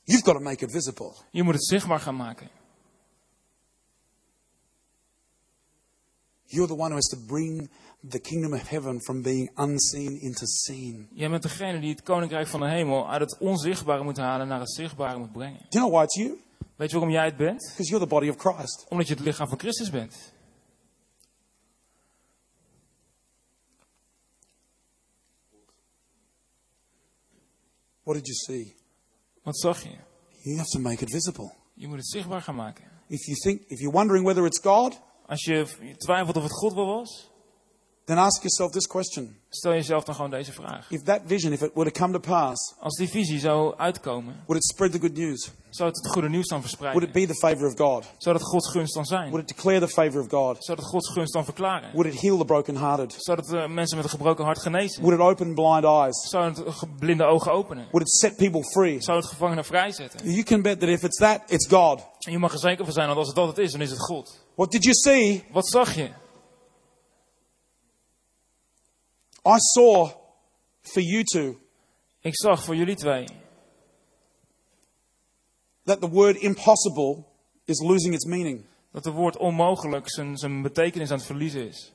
You've got to make it visible. Je moet het zichtbaar gaan maken. You're the one who has to bring the kingdom of heaven from being unseen into seen. Jij bent degene die het koninkrijk van de hemel uit het onzichtbare moet halen naar het zichtbare moet brengen. Do you know why it's you? Weet je waarom jij het bent? Because you're the body of Christ. Omdat je het lichaam van Christus bent. What did you see? Wat zag je? You have to make it visible. Je moet het zichtbaar gaan maken. If you think, if you're wondering whether it's God, Als je twijfelt of het God wel was, then ask yourself this question. stel jezelf dan gewoon deze vraag. If that vision, if it were to come to pass, Als die visie zou uitkomen, would it spread the good news? zou het het goede nieuws dan Would it verspreiden? be the favor of God? Zou dat Gods gunst dan zijn? Would it declare the favor of God? Zou dat Gods gunst dan verklaren? Would it heal the brokenhearted? Zou dat eh, mensen met een gebroken hart genezen? Would it open blind eyes? Zou het blinde ogen openen? Would it set people free? Zou het gevangenen vrijzetten? You can bet that if it's that, it's God. En je mag er zeker van zijn dat als het dat het is, dan is het God. What did you see? Wat zag je? I saw for you two Ik zag voor jullie twee that the word impossible is losing its meaning. dat het woord onmogelijk zijn, zijn betekenis aan het verliezen is.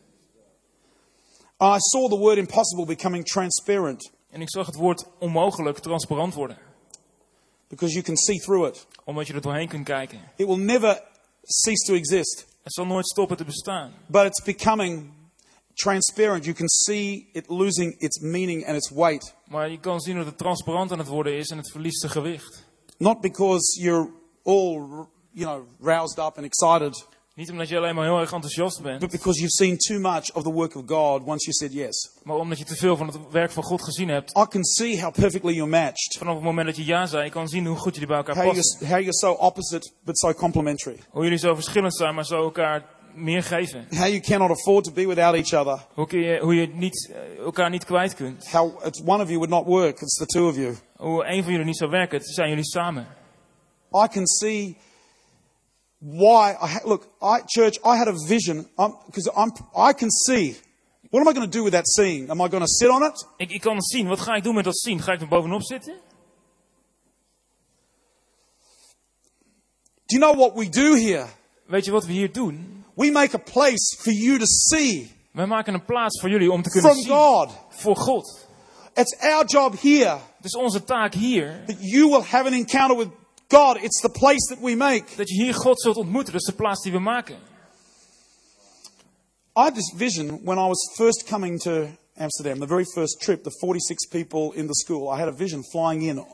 I saw the word impossible becoming transparent En ik zag het woord onmogelijk transparant worden. because you can see through it. Omdat je er doorheen kunt kijken. It will never cease to exist, Het zal nooit stoppen te bestaan. but it's becoming transparent. You can see it losing its meaning and its weight. Maar je kan zien dat het transparant aan het worden is en het verliest zijn gewicht. Not because you're all, you know, roused up and excited, Niet omdat je alleen maar heel erg enthousiast bent, but because you've seen too much of the work of God once you said yes. maar omdat je te veel van het werk van God gezien hebt. I can see how perfectly you're matched. Vanaf het moment dat je ja zei, je kan zien hoe goed jullie bij elkaar How passen. you're, how you're so opposite but so complementary. Hoe jullie zo verschillend zijn, maar zo elkaar meer geven. How you cannot afford to be without each other. Hoe, kun je, hoe je niet, eh, elkaar niet kwijt kunt. How it's one of you would not work, it's the two of you. Hoe een van jullie niet zou werken, het zijn jullie samen. I can see why I ha- look, I church, I had a vision because I'm, I can see. What am I going to do with that seeing? Am I going to sit on it? Ik, ik kan het zien. Wat ga ik doen met dat zien? Ga ik er bovenop zitten? Do you know what we do here? Weet je wat we hier doen? We make a place for you to see Wij maken een plaats voor jullie om te kunnen from zien. God. Voor God. It's our job here is onze taak hier. that you will have an encounter with God. It's the place that we make. Dat je hier God zult ontmoeten. Dat is de plaats die we maken. I had this vision when I was first coming to Amsterdam, the very first trip, the 46 people in the school. I had a vision flying in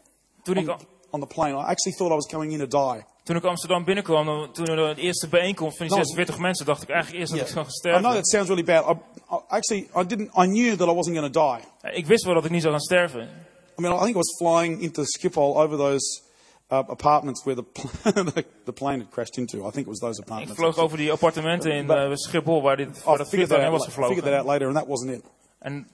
Toen ik, on, the plane. I actually thought I was going in to die. toen ik Amsterdam binnenkwam, toen er de eerste bijeenkomst van die Nou, 46 mensen, dacht ik eigenlijk eerst dat ik zou gaan I know sterven. that sounds really bad. I, I, actually, I didn't. I knew that I wasn't going to die. Ik wist wel dat ik niet zou gaan sterven. I mean, I think I was flying into Schiphol over those uh, apartments where the, the plane had crashed into. I think it was those Ik apartments. vloog over die appartementen in eh, Schiphol waar, dit, waar I dat vliegtuig was la- figured that gevlogen. out later, and that wasn't it. En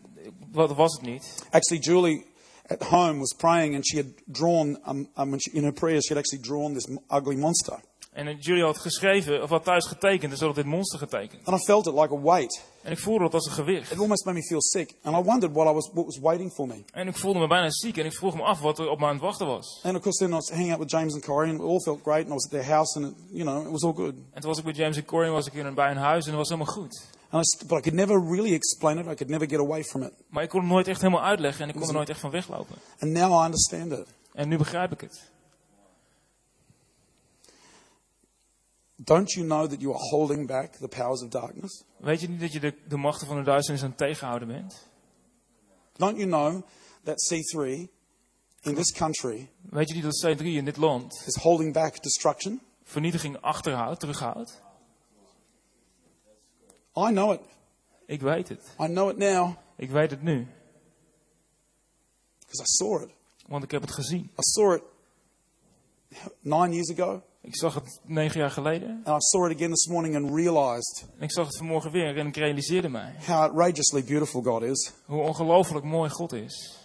wat was het niet? Actually, Julie at home was praying, and she had drawn um, um, when she, in her prayers, she had actually drawn this ugly monster, En eh, Julie had geschreven, of had thuis getekend, dus had dit monster getekend. and I felt it like a weight. En ik voelde dat als een gewicht. It almost made me feel sick, and I wondered what I was, what was waiting for me. En ik voelde me bijna ziek en ik vroeg me af wat er op me aan het wachten was. And of course, then I was hanging out with James and Corey, and it all felt great. And I was at their house, and it, you know, it was all good. En toen was ik met James en Corey, was ik in, bij een huis en dat was helemaal goed. St- but I could never really explain it. I could never get away from it. Maar ik kon het nooit echt helemaal uitleggen en ik kon er nooit echt van weglopen. And now I understand it. En nu begrijp ik het. Don't you know that you are holding back the powers of darkness? Weet je niet dat je de, de machten van de duisternis aan het tegenhouden bent? Don't you know that C3 in this country Weet je niet dat C3 in dit land is holding back destruction? vernietiging achterhoudt, terughoudt? I know it. Ik weet het. I know it now Ik weet het nu. because I saw it. Want ik heb het gezien. I saw it nine years ago, Ik zag het negen jaar geleden. and I saw it again this morning and realized En ik zag het vanmorgen weer en ik realiseerde mij how outrageously beautiful God is. hoe ongelooflijk mooi God is.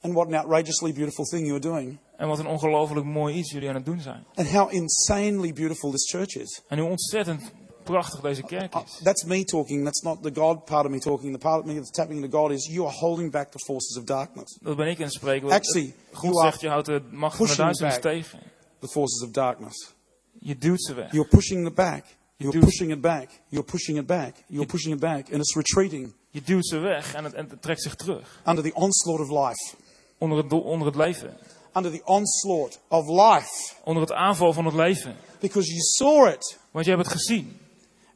And what an outrageously beautiful thing you are doing. En wat een ongelooflijk mooi iets jullie aan het doen zijn. And how insanely beautiful this church is. En hoe ontzettend prachtig deze kerk Uh, is. That's me talking. That's not the God part of me talking. The part of me that's tapping into God is you are holding back the forces of darkness. Dat ben ik in het spreken. Actually, God zegt, je houdt de macht van de duisternis tegen. The forces of darkness. Je duwt ze weg. You're pushing it back. You're pushing it back. You're pushing it back. You're pushing it back. And it's retreating Je duwt ze weg en het, en het trekt zich terug. under the onslaught of life. Onder het, onder het leven. Under the onslaught of life. Onder het aanval van het leven. Because you saw it. Want je hebt het gezien.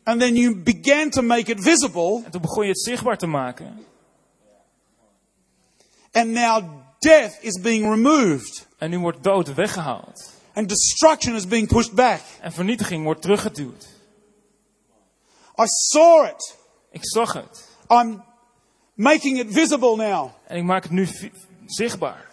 And then you began to make it visible. En toen begon je het zichtbaar te maken. And now death is being removed. En nu wordt dood weggehaald. And destruction is being pushed back. En vernietiging wordt teruggeduwd. I saw it. Ik zag het. I'm making it visible now. En ik maak het nu zichtbaar.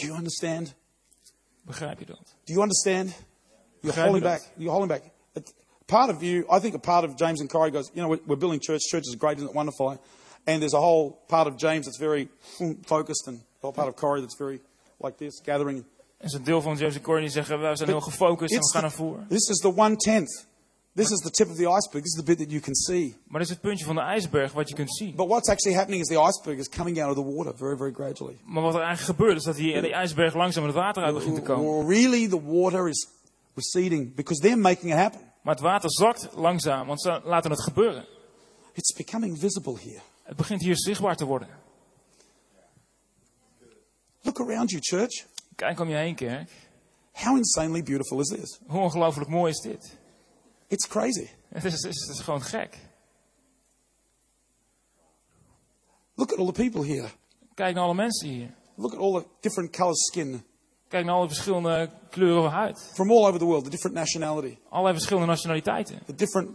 Do you understand? Begrijp je dat? Do you understand? You're Begrijp holding back. You're holding back. Part of you, I think a part of James and Corey goes, you know, we're, we're building church. Church is great, isn't it wonderful? And there's a whole part of James that's very mm, focused, and a whole part of Corey that's very like this, gathering. En is een deel van James en Corey die zeggen, wij zijn heel gefocust en we gaan ervoor. this is the one tenth. This is the tip of the iceberg. This is the bit that you can see. Maar dit is het puntje van de ijsberg wat je kunt zien. But what's actually happening is the iceberg is coming out of the water very, very gradually. Maar wat er eigenlijk gebeurt is dat die, die ijsberg langzaam het water uit begint te komen. Really, the water is receding because they're making it happen. Maar het water zakt langzaam, want ze laten het gebeuren. It's becoming visible here. Het begint hier zichtbaar te worden. Look around you, church. Kijk om je heen, kerk. How insanely beautiful is this? Hoe ongelooflijk mooi is dit? It's crazy. Het is, het is, gewoon gek. Look at all the people here. Kijk naar alle mensen hier. Look at all the different colors skin Kijk naar alle verschillende kleuren van huid. from all over the world, the different nationality, Allerlei verschillende nationaliteiten. the different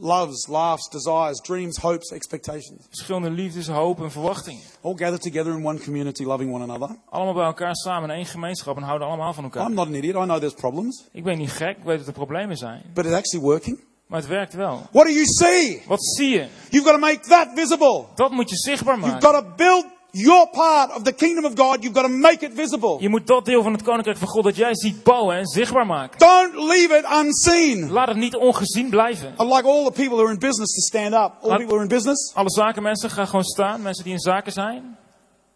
loves, laughs, desires, dreams, hopes, expectations. Verschillende liefdes, hoop en verwachtingen. All gathered together in one community, loving one another. Allemaal bij elkaar samen in één gemeenschap en houden allemaal van elkaar. I'm not an idiot. I know there's problems, Ik ben niet gek, ik weet dat er problemen zijn. but it's actually working. Maar het werkt wel. What do you see? Wat zie je? You've got to make that visible. Dat moet je zichtbaar You've maken. got to build your part of the kingdom of God. You've got to make it visible. Je moet dat deel van het koninkrijk van God dat jij ziet bouwen en zichtbaar maken. Don't leave it unseen. Laat het niet ongezien blijven. I'd like all the people who are in business to stand up. All people who are in business. Alle zakenmensen gaan gewoon staan. Mensen die in zaken zijn.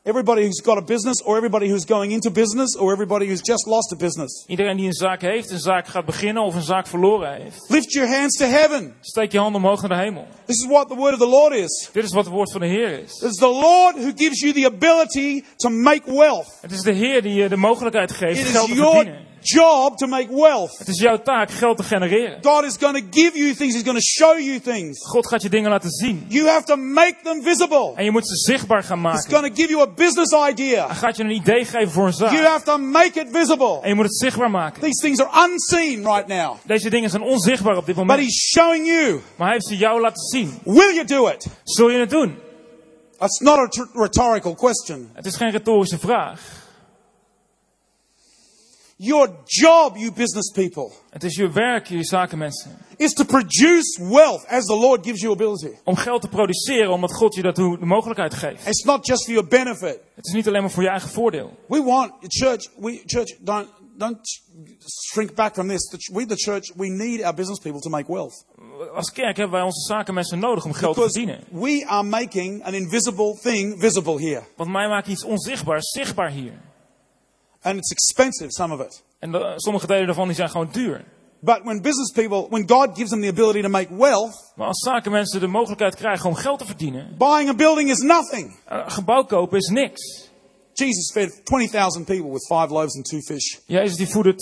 Everybody who's got a business, or everybody who's going into business, or everybody who's just lost a business. Iedereen die een zaak heeft, een zaak gaat beginnen of een zaak verloren heeft. Lift your hands to heaven. Steek je hand omhoog naar de hemel. This is what the word of the Lord is. Dit is wat het woord van de Heer is. It's the Lord who gives you the ability to make wealth. Het is de Heer die je de mogelijkheid geeft It geld te verdienen. Job to make wealth. Het is jouw taak geld te genereren. God is going to give you things. He's going to show you things. God gaat je dingen laten zien. You have to make them visible. En je moet ze zichtbaar gaan maken. going to give you a business Hij idea. gaat je een idee geven voor een You zaak. have to make it visible. En je moet het zichtbaar maken. These things are unseen right now. Deze dingen zijn onzichtbaar op dit But moment. He's showing you. Maar hij heeft ze jou laten zien. Will you do it? Zul je het doen? That's not a rhetorical question. Het is geen retorische vraag. Your job, you business people, Het is je werk, je zakenmensen. is to produce wealth as the Lord gives you ability. Om geld te produceren, omdat God je dat de mogelijkheid geeft. It's not just for your benefit. Het is niet alleen maar voor je eigen voordeel. We want church. We church don't don't shrink back from this. We the church we need our business people to make wealth Als kerk hebben wij onze zakenmensen nodig om geld te because verdienen. we are making an invisible thing visible here, Want mij maakt iets onzichtbaars zichtbaar hier. And it's expensive. Some of it. En de- sommige delen daarvan die zijn gewoon duur. But when business people, when God gives them the ability to make wealth, Maar als zakenmensen de mogelijkheid krijgen om geld te verdienen. buying a building is nothing. Een gebouw kopen is niks. Jesus fed 20,000 people with five loaves and two fish. Jezus die voedde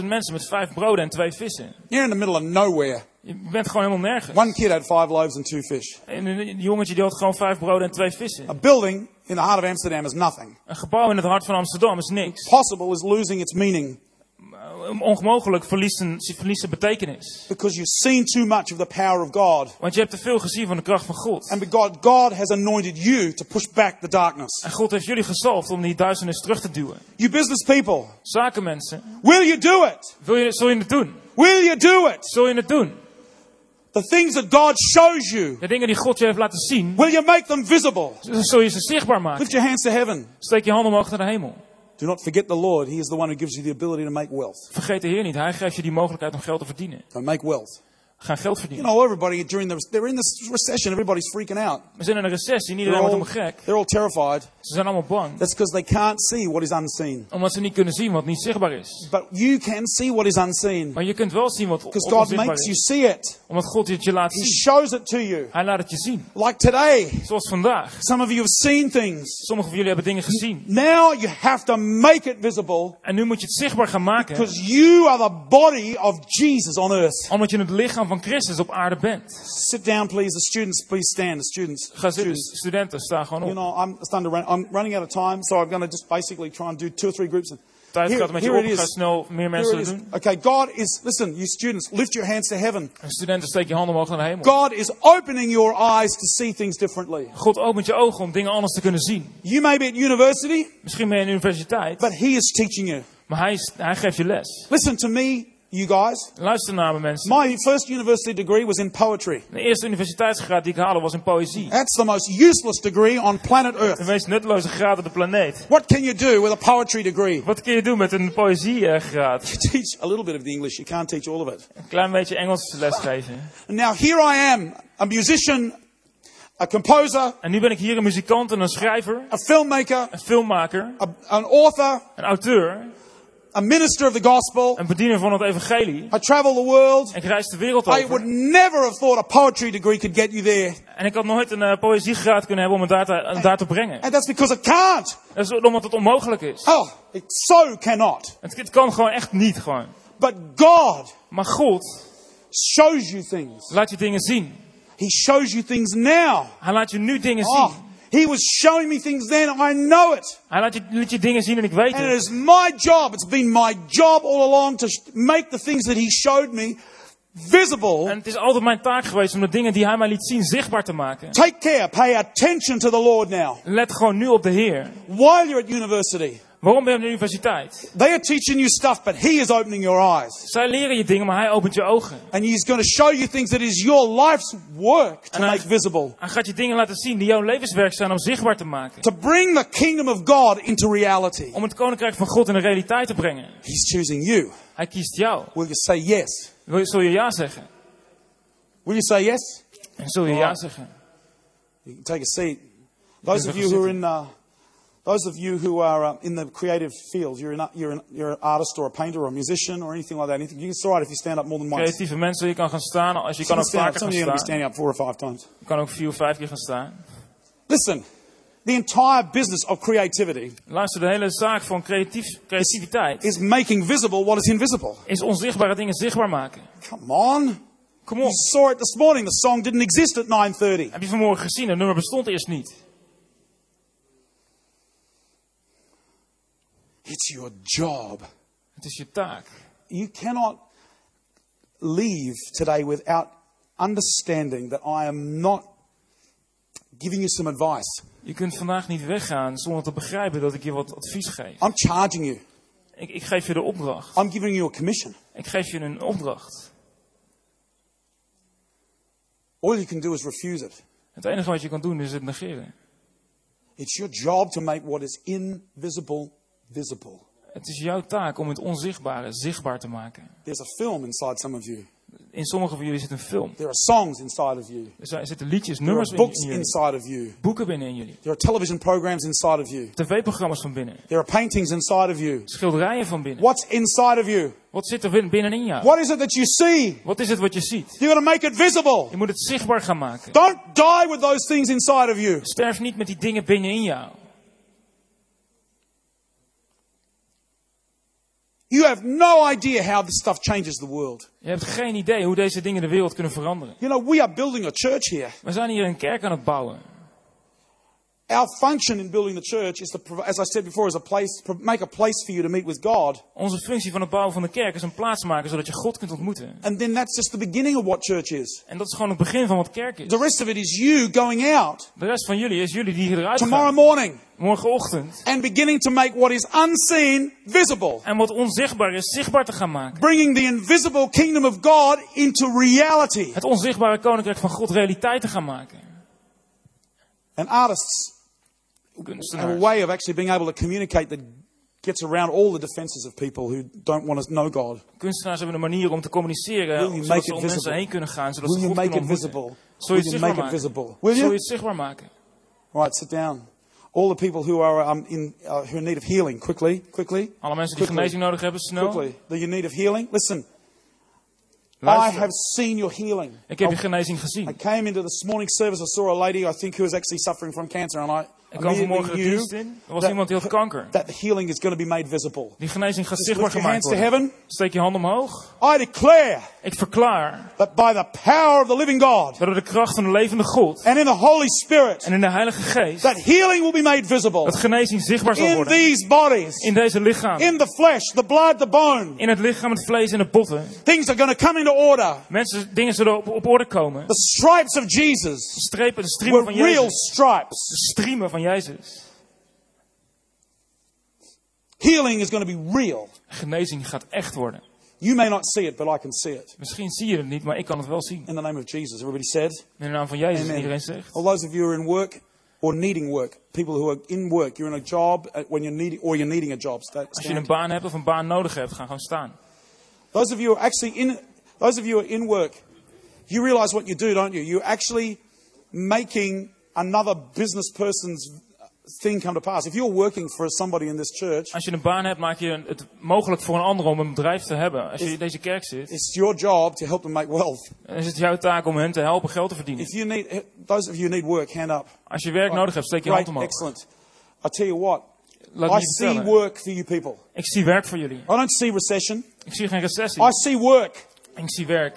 20.000 mensen met vijf broden en twee vissen. You're in the middle of nowhere. Je bent gewoon helemaal nergens. One kid had five loaves and two fish. En een jongetje die had gewoon vijf broden en twee vissen. A building in the heart of Amsterdam is nothing. Een gebouw in het hart van Amsterdam is niks. Possible is losing its meaning. onmogelijk verliest een, verliest een betekenis. because you've seen too much of the power of God. Want je hebt te veel gezien van de kracht van God. And God, God has anointed you to push back the darkness. En God heeft jullie gezalfd om die duisternis terug te duwen. You business people, Zakenmensen, will you do it? wil je, zul je het doen? Will you do it? Zul je het doen? The things that God shows you, De dingen die God je heeft laten zien, will you make them visible? zul je ze zichtbaar maken. Lift your hands to heaven. Steek je handen omhoog naar de hemel. Do not forget the Lord. He is the one who gives you the ability to make wealth. Vergeet de Heer niet. Hij geeft je die mogelijkheid om geld te verdienen. So make wealth. Ga geld You verdienen. know, everybody during the they're in this recession. Everybody's freaking out. We zijn in een recessie. Iedereen wordt all, helemaal gek. they're all terrified. Ze zijn allemaal bang. That's because they can't see what is unseen. Omdat ze niet kunnen zien wat niet zichtbaar is. But you can see what is unseen Maar je kunt wel zien wat because God onzichtbaar makes you see it. Omdat God het je laat He zien. shows it to you. Hij laat het je zien. Like today, Zoals vandaag. some of you have seen things. Sommigen van jullie hebben dingen gezien. Now you have to make it visible En nu moet je het zichtbaar gaan maken. because you are the body of Jesus on earth. Omdat je het lichaam van Christus op aarde bent. Sit down, please. The students, please stand. The students. Ga zitten. Studenten, sta gewoon You op. know, I'm starting to run. I'm running out of time, so I'm going to just basically try and do two or three groups. And Tijd gaat met je op. it Ga snel meer mensen doen. Okay, God is. Listen, you students, lift your hands to heaven. En studenten, steek je handen omhoog naar de hemel. God is opening your eyes to see things differently. God opent je ogen om dingen anders te kunnen zien. You may be at university, Misschien ben je in de universiteit, but He is teaching you. maar hij, hij geeft je les. Listen to me, you guys. Luister naar me mensen. My first university degree was in poetry. De eerste universiteitsgraad die ik haalde was in poëzie. That's the most useless degree on planet De Earth. meest nutteloze graad op de planeet. What can you do with a poetry degree? Wat kun je doen met een poëziegraad? You teach a little bit of the English. You can't teach all of it. Een klein beetje Engels lesgeven. Now here I am, a musician, a composer, En nu ben ik hier een muzikant en een schrijver, a filmmaker, een filmmaker, a, an author, een auteur, a minister of the gospel. een bediener van het evangelie. I travel the world. Ik reis de wereld I would over. never have thought a poetry degree could get you there. En ik had nooit een eh, poëziegraad kunnen hebben om het daar te, om daar te brengen. And that's because it can't. Dat is omdat het onmogelijk is. Oh, it so cannot. Het, het kan gewoon echt niet gewoon. But God Maar God shows you things. laat je dingen zien. He shows you things now. Hij laat je nu dingen Oh, zien. He was showing me things then. I know it. Hij laat je, laat je dingen zien en ik weet And it het. is my job. It's been my job all along to make the things that he showed me visible. En het is altijd mijn taak geweest om de dingen die hij mij liet zien zichtbaar te maken. Take care. Pay attention to the Lord now. Let gewoon nu op de Heer. While you're at university, Waarom ben je op de universiteit? they are teaching you stuff, but he is opening your eyes. Zij leren je dingen, maar hij opent je ogen. And he's going to show you things that is your life's work to I- make visible. Hij gaat je dingen laten zien die jouw levenswerk zijn om zichtbaar te maken. To bring the kingdom of God into reality. Om het koninkrijk van God in de realiteit te brengen. He's choosing you. Hij kiest jou. Will you say yes? Wil je- Zul je ja zeggen? Will you say yes? En zul je ja zeggen? You can take a seat. Those of you who are in, uh, those of you who are uh, in the creative field, you're, an, you're, an, you're an artist or a painter or a musician or anything like that. Anything. You can right if you stand up more than once. Creatieve mensen, je kan gaan staan. Als je You kan ook vaker gaan you be staan. standing up four or five times. Je kan ook vier of vijf keer gaan staan. Listen, the entire business of creativity Luister, de hele zaak van creatief, creativiteit is making visible what is invisible. is onzichtbare dingen zichtbaar maken. Come on. Kom You op. saw it this morning. The song didn't exist at 9:30. Heb je vanmorgen gezien? Het nummer bestond eerst niet. It's your job. Het is je taak. You cannot leave today without understanding that I am not giving you some advice. Je kunt vandaag niet weggaan zonder te begrijpen dat ik je wat advies geef. I'm charging you. Ik, ik geef je de opdracht. I'm giving you a commission. Ik geef je een opdracht. All you can do is refuse it. Het enige wat je kan doen is het negeren. It's your job to make what is invisible visible. Het is jouw taak om het onzichtbare zichtbaar te maken. There's a film inside some of you. In sommige van jullie zit een film. There are songs inside of you. Er zitten liedjes, There are nummers in, books in jullie. inside of you. Boeken binnen in jullie. There are television programs inside of you. TV-programma's van binnen. There are paintings inside of you. Schilderijen van binnen. What's inside of you? Wat zit er bin- binnenin jou? What is it that you see? Wat is het wat je ziet? You're going to make it visible. Je moet het zichtbaar gaan maken. Don't die with those things inside of you. Sterf niet met die dingen binnenin jou. You have no idea how this stuff changes the world. Je hebt geen idee hoe deze dingen de wereld kunnen veranderen. You know, we are building a church here. We zijn hier een kerk aan het bouwen. Our function in building the church is to, as I said before, is a place, make a place for you to meet with God. Onze functie van het bouwen van de kerk is een plaats maken zodat je God kunt ontmoeten. And then that's just the beginning of what church is. En dat is gewoon het begin van wat kerk is. The rest of it is you going out De rest van jullie is jullie die eruit tomorrow gaan. morning Morgenochtend. and beginning to make what is unseen visible. En wat onzichtbaar is, zichtbaar te gaan maken. Bringing the invisible kingdom of God into reality. Het onzichtbare koninkrijk van God realiteit te gaan maken. And artists have a way of actually being able to communicate that gets around all the defenses of people who don't want to know God. Kunstenaars hebben een manier om te communiceren. Will Zodat make ze it om mensen visible? heen kunnen gaan. Zodat Will ze you God make kunnen it ontmoeten. visible? Zul Will je het you zichtbaar make it maken? visible? Will Zul je het zichtbaar maken? Right, sit down. All the people who are um, in uh, who need of healing, quickly, quickly, Alle mensen die genezing nodig hebben, snel. quickly. That you need of healing. Listen, I have seen your healing. Ik heb je I, genezing I came into this morning service. I saw a lady I think who was actually suffering from cancer, and I Ik kwam vanmorgen de dienst in. Er was iemand die had kanker. that the healing is going to be made visible. Die genezing gaat zichtbaar gemaakt worden. Steek je hand omhoog. I declare Ik verklaar that by the power of the living God dat door de kracht van de levende God and in the Holy Spirit, en in de Heilige Geest that healing will be made visible dat genezing zichtbaar zal in worden. these bodies, In deze lichaam. in the flesh, the blood, the bone. In het lichaam, het vlees en de botten. Things are going to come into order. Mensen, dingen zullen op, op orde komen. The stripes of Jesus De strepen, de striemen van real Jezus. stripes. De striemen van Jezus. Healing is going to be real. Genezing gaat echt worden. You may not see it, but I can see it. Misschien zie je het niet, maar ik kan het wel zien. In the name of Jesus, everybody said. In de naam van Jezus, Amen. iedereen zegt. All those of you who are in work or needing work, people who are in work, you're in a job uh, when you're needing, or you're needing a job. Sta- Als je een Stand. baan hebt of een baan nodig hebt, ga gewoon staan. Those of you who are actually in, those of you who are in work, you realize what you do, don't you? You're actually making another business person's thing come to pass. If you're working for somebody in this church, Als je een baan hebt, maak je het mogelijk voor een ander om een bedrijf te hebben. Als je in deze kerk zit, it's your job to help them make wealth. is het jouw taak om hen te helpen geld te verdienen. If you need, those of you need work, hand up. Als je werk nodig hebt, steek je hand omhoog. excellent. I tell you what, I see work for you people. Ik zie werk voor jullie. I don't see recession. Ik zie geen recessie. I see work. Ik zie werk.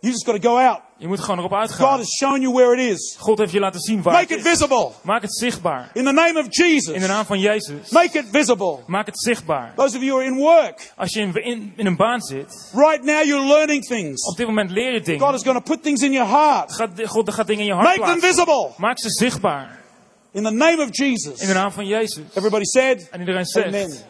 You just got to go out. Je moet gewoon erop God uitgaan. has shown you where it is. God heeft je laten zien waar Make het it is. visible. Maak het zichtbaar. In the name of Jesus. In de naam van Jezus. Make it visible. Maak het zichtbaar. Those of you who are in work, Als je in, in, in een baan zit, right now you're learning things. op dit moment leer je God dingen. is going to put things in your heart. Gaat, God gaat dingen in je hart Make them plaatsen. visible. Maak ze zichtbaar. In the name of In de Jesus. naam van Jezus. Everybody said, En iedereen Amen. zegt.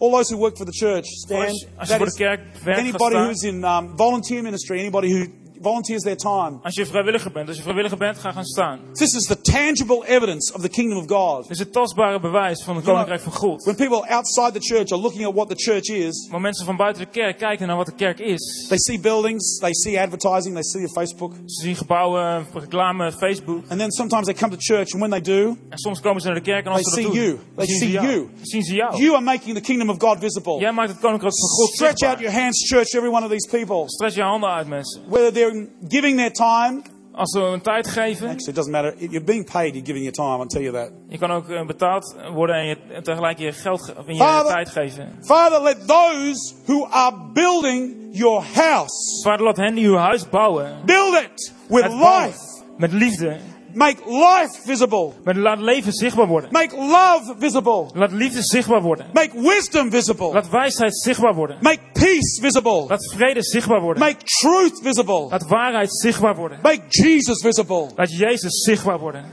All those who work for the church, Als, stand. als je voor de kerk werkt anybody who's in um, volunteer ministry, anybody who volunteers their time. Als je vrijwilliger bent. Als je vrijwilliger bent, ga gaan staan. This is the tangible evidence of the kingdom of God. Dit is het tastbare bewijs van het koninkrijk van God. When people outside the church are looking at what the church is, Maar mensen van buiten de kerk kijken naar wat de kerk is. they see buildings, they see advertising, they see a Facebook, Ze zien gebouwen, reclame, Facebook. and then sometimes they come to church, and when they do, En soms komen ze naar de kerk en als They ze dat see doen, you. They zien see jou. you. Zien ze jou. you are making the kingdom of God visible. Jij maakt het koninkrijk van God Stretch out your hands, church, every one of these people. Stretch je handen uit, mensen. Whether they're giving their time, Als ze een tijd geven, actually, it doesn't matter. You're being paid, you're giving your time, I'll tell you that. je kan ook eh, betaald worden en, je, en tegelijk je geld in je Vader- tijd geven. Father, let those who are building your house Vader, laat hen die uw huis bouwen. build it with life. Met liefde. Make life visible. Met laat leven zichtbaar worden. Make love visible. Laat liefde zichtbaar worden. Make wisdom visible. Laat wijsheid zichtbaar worden. Make peace visible. Laat vrede zichtbaar worden. Make truth visible. Laat waarheid zichtbaar worden. Make Jesus visible. Laat Jezus zichtbaar worden.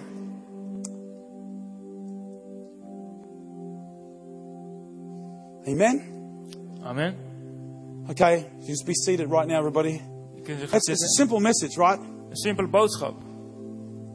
Amen. Amen. Okay, just be seated right now, everybody. Gaan It's, a simple message, right? Een simpele boodschap.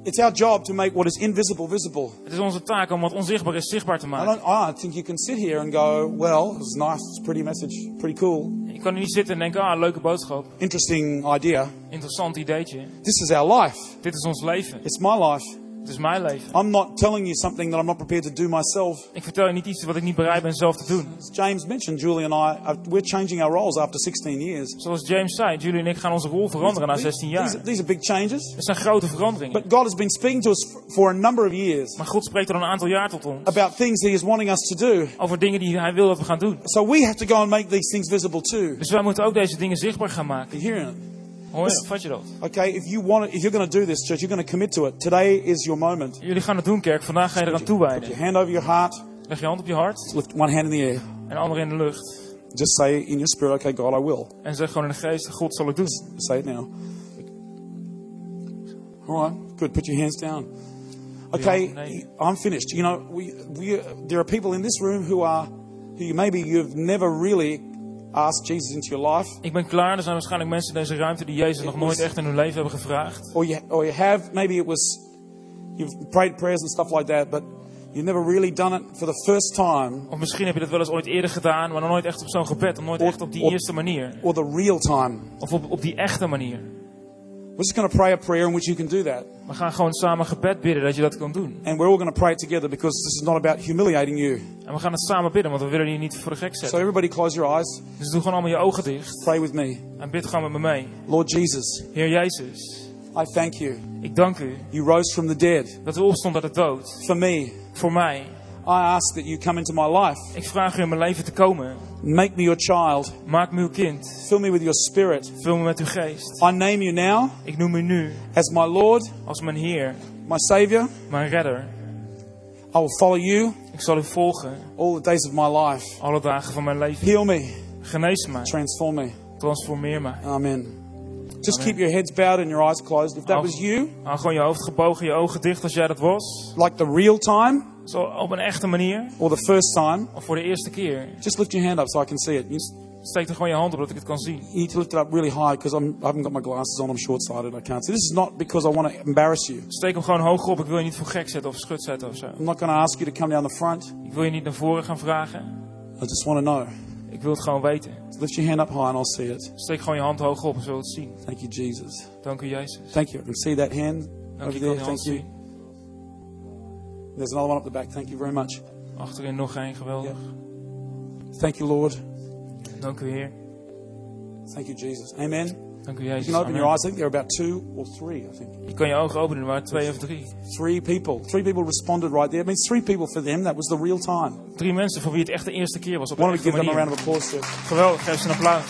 It's our job to make what is invisible visible. Het is onze taak om wat onzichtbaar is zichtbaar te I maken. don't. I think you can sit here and go, "Well, it's nice. It's pretty message. Pretty cool. Je kan niet zitten en denken, ah, leuke boodschap. Interesting idea. Interessant ideetje. This is our life. Dit is ons leven. It's my life. Het is mijn leven. I'm not telling you something that I'm not prepared to do myself. Ik vertel je niet iets wat ik niet bereid ben zelf te doen. As James mentioned, Julie and I, uh, we're changing our roles after 16 years. Zoals James zei, Julie en ik gaan onze rol veranderen na 16 These, jaar. these are big changes. Het zijn grote veranderingen. But God has been speaking to us for a number of years Maar God spreekt er al een aantal jaar tot ons. about things He is wanting us to do. Over dingen die hij wil dat we gaan doen. So we have to go and make these things visible too. Dus wij moeten ook deze dingen zichtbaar gaan maken. You hearing it? Hoor je, vat je dat? Okay, if you want it, if you're going to do this, church, you're going to commit to it. Today is your moment. Jullie gaan het doen, kerk. Vandaag ga je eraan Put your hand over your heart. Leg je hand op je hart Lift one hand in the air. en de andere in de lucht. Just say in your spirit, okay, God, I will. En zeg gewoon in de geest, God zal ik doen. Say it now. All right, good. Put your hands down. Okay, I'm finished. You know, we, we, there are people in this room who are, who maybe you've never really asked Jesus into your life, Ik ben klaar. Er zijn waarschijnlijk mensen in deze ruimte die Jezus nog nooit echt in hun leven hebben gevraagd. or you, or you have. Maybe it was you've prayed prayers and stuff like that, but you've never really done it for the first time Of misschien heb je dat wel eens ooit eerder gedaan, maar nog nooit echt op zo'n gebed. Of nooit Of- echt op die eerste manier. or the real time. Of op, op die echte manier. We're just going to pray a prayer in which you can do that. We gaan gewoon samen gebed bidden dat je dat kan doen. And we're all going to pray together because this is not about humiliating you. En we gaan het samen bidden, want we willen je niet voor de gek So zetten. everybody close your eyes. Dus doe gewoon allemaal je ogen dicht. Pray with me. En bid gewoon met me mee. Lord Jesus, Heer Jezus, I thank you. ik dank u You rose from the dead dat u opstond uit de dood. for me. Voor mij. I ask that you come into my life. Ik vraag u in mijn leven te komen. Make me your child. Maak me uw kind. Fill me with your spirit. Vul me met uw geest. I name you now Ik noem u nu as my Lord, als mijn Heer, my Savior. mijn redder. I will follow you Ik zal u volgen all the days of my life. alle dagen van mijn leven. Heal me, Genees mij. transform me. Transformeer mij. Amen. Just Amen. keep your heads bowed and your eyes closed. If that was you, Hou gewoon je hoofd gebogen, je ogen dicht als jij dat was. like the real time Zo op een echte manier. or the first time, Of voor de eerste keer. just lift your hand up so I can see it. Steek er gewoon je hand op dat ik het kan zien. you need to lift it up really high because I haven't got my glasses on. I'm short sighted. I can't see. This is not because I want to embarrass you. Steek hem gewoon hoog op. Ik wil je niet voor gek zetten of schut zetten of zo. I'm not going to ask you to come down the front. Ik wil je niet naar voren gaan vragen. I just want to know. Ik wil het gewoon weten. Lift your hand up high and I'll see it. Steek gewoon je hand hoog op en zullen het zien. Thank you, Jesus. Dank u, Jezus. Thank you. I can see that hand Dank over there. Thank you. zien. There's another one up the back. Thank you very much. Achterin nog één, geweldig. Thank you, Lord. Dank u, Heer. Thank you, Jesus. Amen. Dank u, You can open your eyes. I think there are about two or three, I think. Je kan je ogen openen, maar twee of drie. Three people. Three people responded right there. It means three people for them. That was the real time. Drie mensen voor wie het echt de eerste keer was. Op Why een don't we echte give them a round of applause? Geweldig, geef ze een applaus.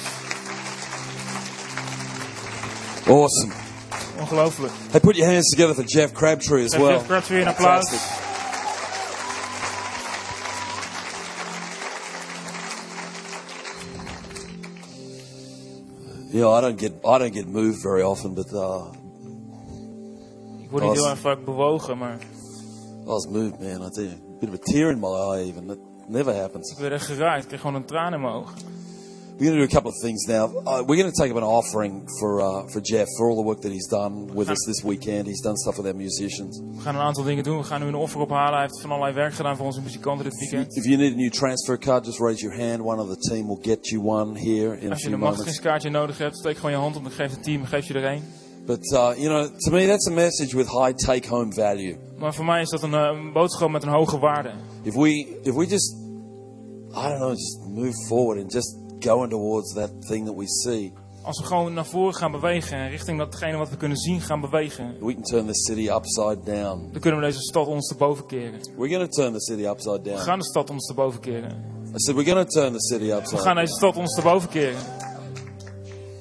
Awesome. Ongelooflijk. Hey, put your hands together for Jeff Crabtree as Geef well. Jeff Crabtree een applaus. Yeah, I don't get I don't get moved very often, but uh, Ik word niet heel erg vaak bewogen, maar I was moved, man. I tell you, bit of a tear in my eye, even that never happens. ik werd echt geraakt. Ik kreeg gewoon een traan in mijn ogen. We're going to do a couple of things now. Uh, we're going to take up an offering for uh, for Jeff for all the work that he's done with us this weekend. He's done stuff with our musicians. We gaan een aantal dingen doen. We gaan nu een offer ophalen. Hij heeft van allerlei werk gedaan voor onze muzikanten dit weekend. If you need a new transfer card, just raise your hand. One of the team will get you one here in a Als je few een moments. machtigingskaartje nodig hebt, steek gewoon je hand op. Dan geeft het team, geeft je er één. But uh, you know, to me, that's a message with high take-home value. Maar voor mij is dat een, eh, een boodschap met een hoge waarde. If we if we just I don't know, just move forward and just going towards that thing that we see, Als we gewoon naar voren gaan bewegen en richting datgene wat we kunnen zien gaan bewegen, we can turn the city upside down. dan kunnen we deze stad ons te boven keren. We're going to turn the city upside We down. gaan de stad ons te boven keren. I said we're going to turn the city We upside. gaan deze stad ons te boven keren.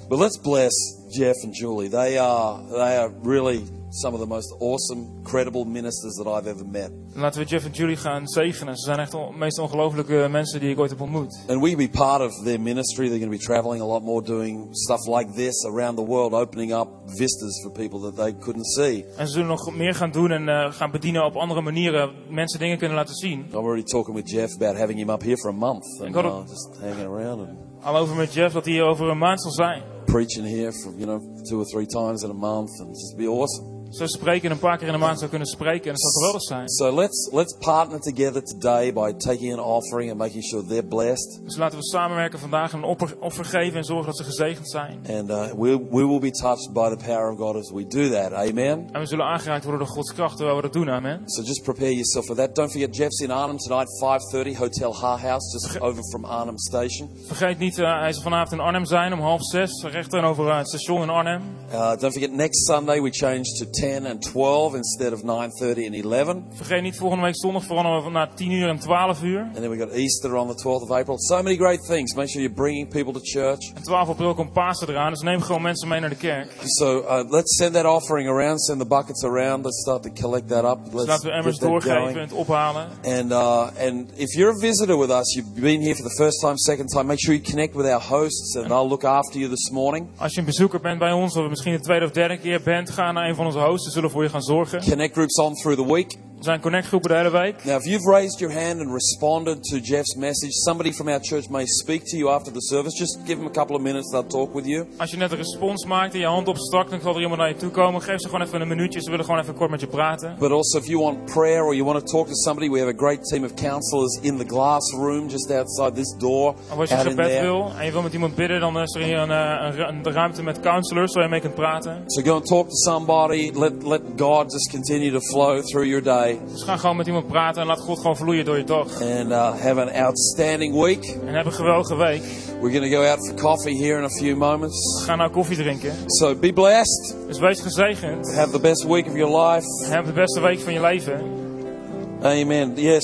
But let's bless Jeff and Julie. They are they are really some of the most awesome, credible ministers that I've ever met. En laten we Jeff en Julie gaan zegenen. Ze zijn echt de meest ongelofelijke mensen die ik ooit heb ontmoet. And we be part of their ministry. They're going to be traveling a lot more, doing stuff like this around the world, opening up vistas for people that they couldn't see. En ze zullen nog meer gaan doen en eh, gaan bedienen op andere manieren. Mensen dingen kunnen laten zien. I'm already talking with Jeff about having him up here for a month and uh, just hanging around and Al over met Jeff dat hij hier over een maand zal zijn. preaching here for you know two or three times in a month and just be awesome. Zo spreken een paar keer in de maand zou kunnen spreken en dat zou geweldig zijn. So let's let's partner together today by taking an offering and making sure they're blessed. Dus laten we samenwerken vandaag en een offer, offer geven en zorgen dat ze gezegend zijn. And uh, we we will be touched by the power of God as we do that. Amen. En we zullen aangeraakt worden door Gods kracht terwijl we dat doen, amen. So just prepare yourself for that. Don't forget Jeff's in Arnhem tonight, 5:30, Hotel Ha House, just over from Arnhem Station. Vergeet niet, eh, hij zal vanavond in Arnhem zijn om half zes, recht tegenover eh, het station in Arnhem. Uh, don't forget next Sunday we change to 10 and 12 instead of 9:30 and 11. Vergeet niet, volgende week zondag veranderen naar 10 uur en 12 uur. And then we got Easter on the 12th of April. So many great things. Make sure you're bringing people to church. En 12 april komt Pasen eraan, dus neem gewoon mensen mee naar de kerk. So uh, let's send that offering around, send the buckets around. Let's start to collect that up. Dus Let's laten we emmers doorgeven going. en het ophalen. And uh, and if you're a visitor with us, you've been here for the first time, second time, make sure you connect with our hosts, and they'll look after you this morning. Als je een bezoeker bent bij ons, of misschien de tweede of derde keer bent, ga naar een van onze Ze zullen voor je gaan zorgen. Connect groups on through the week. Er zijn connectgroepen de hele week. Now, if you've raised your hand and responded to Jeff's message, somebody from our church may speak to you after the service. Just give them a couple of minutes; they'll talk with you. Als je net een respons maakt en je hand opstak, dan zal er iemand naar je toe komen. Geef ze gewoon even een minuutje. Ze willen gewoon even kort met je praten. But also, if you want prayer or you want to talk to somebody, we have a great team of counselors in the glass room just outside this door. Of als je gebed wil en je wil met iemand bidden, dan is er hier een, eh, een, een ruimte met counselors waar je mee kunt praten. So go and talk to somebody. Let let God just continue to flow through your day, Dus ga gewoon met iemand praten en laat God gewoon vloeien door je dag. and uh, have an outstanding week. En heb een geweldige week. We're going to go out for coffee here in a few moments. Ga nou koffie drinken. So be blessed. Dus wees gezegend. Have the best week of your life. En heb de beste week van je leven. Amen. Yes.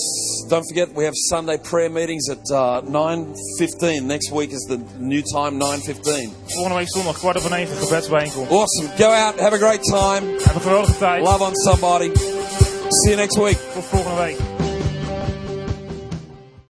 Don't forget we have Sunday prayer meetings at uh, 9:15. Next week is the new time 9:15. Volgende week zondag, kwart over negen, gebedsbijeenkomst. Awesome. Go out, have a great time. Heb een geweldige tijd. Love on somebody. See you next week. Tot volgende week.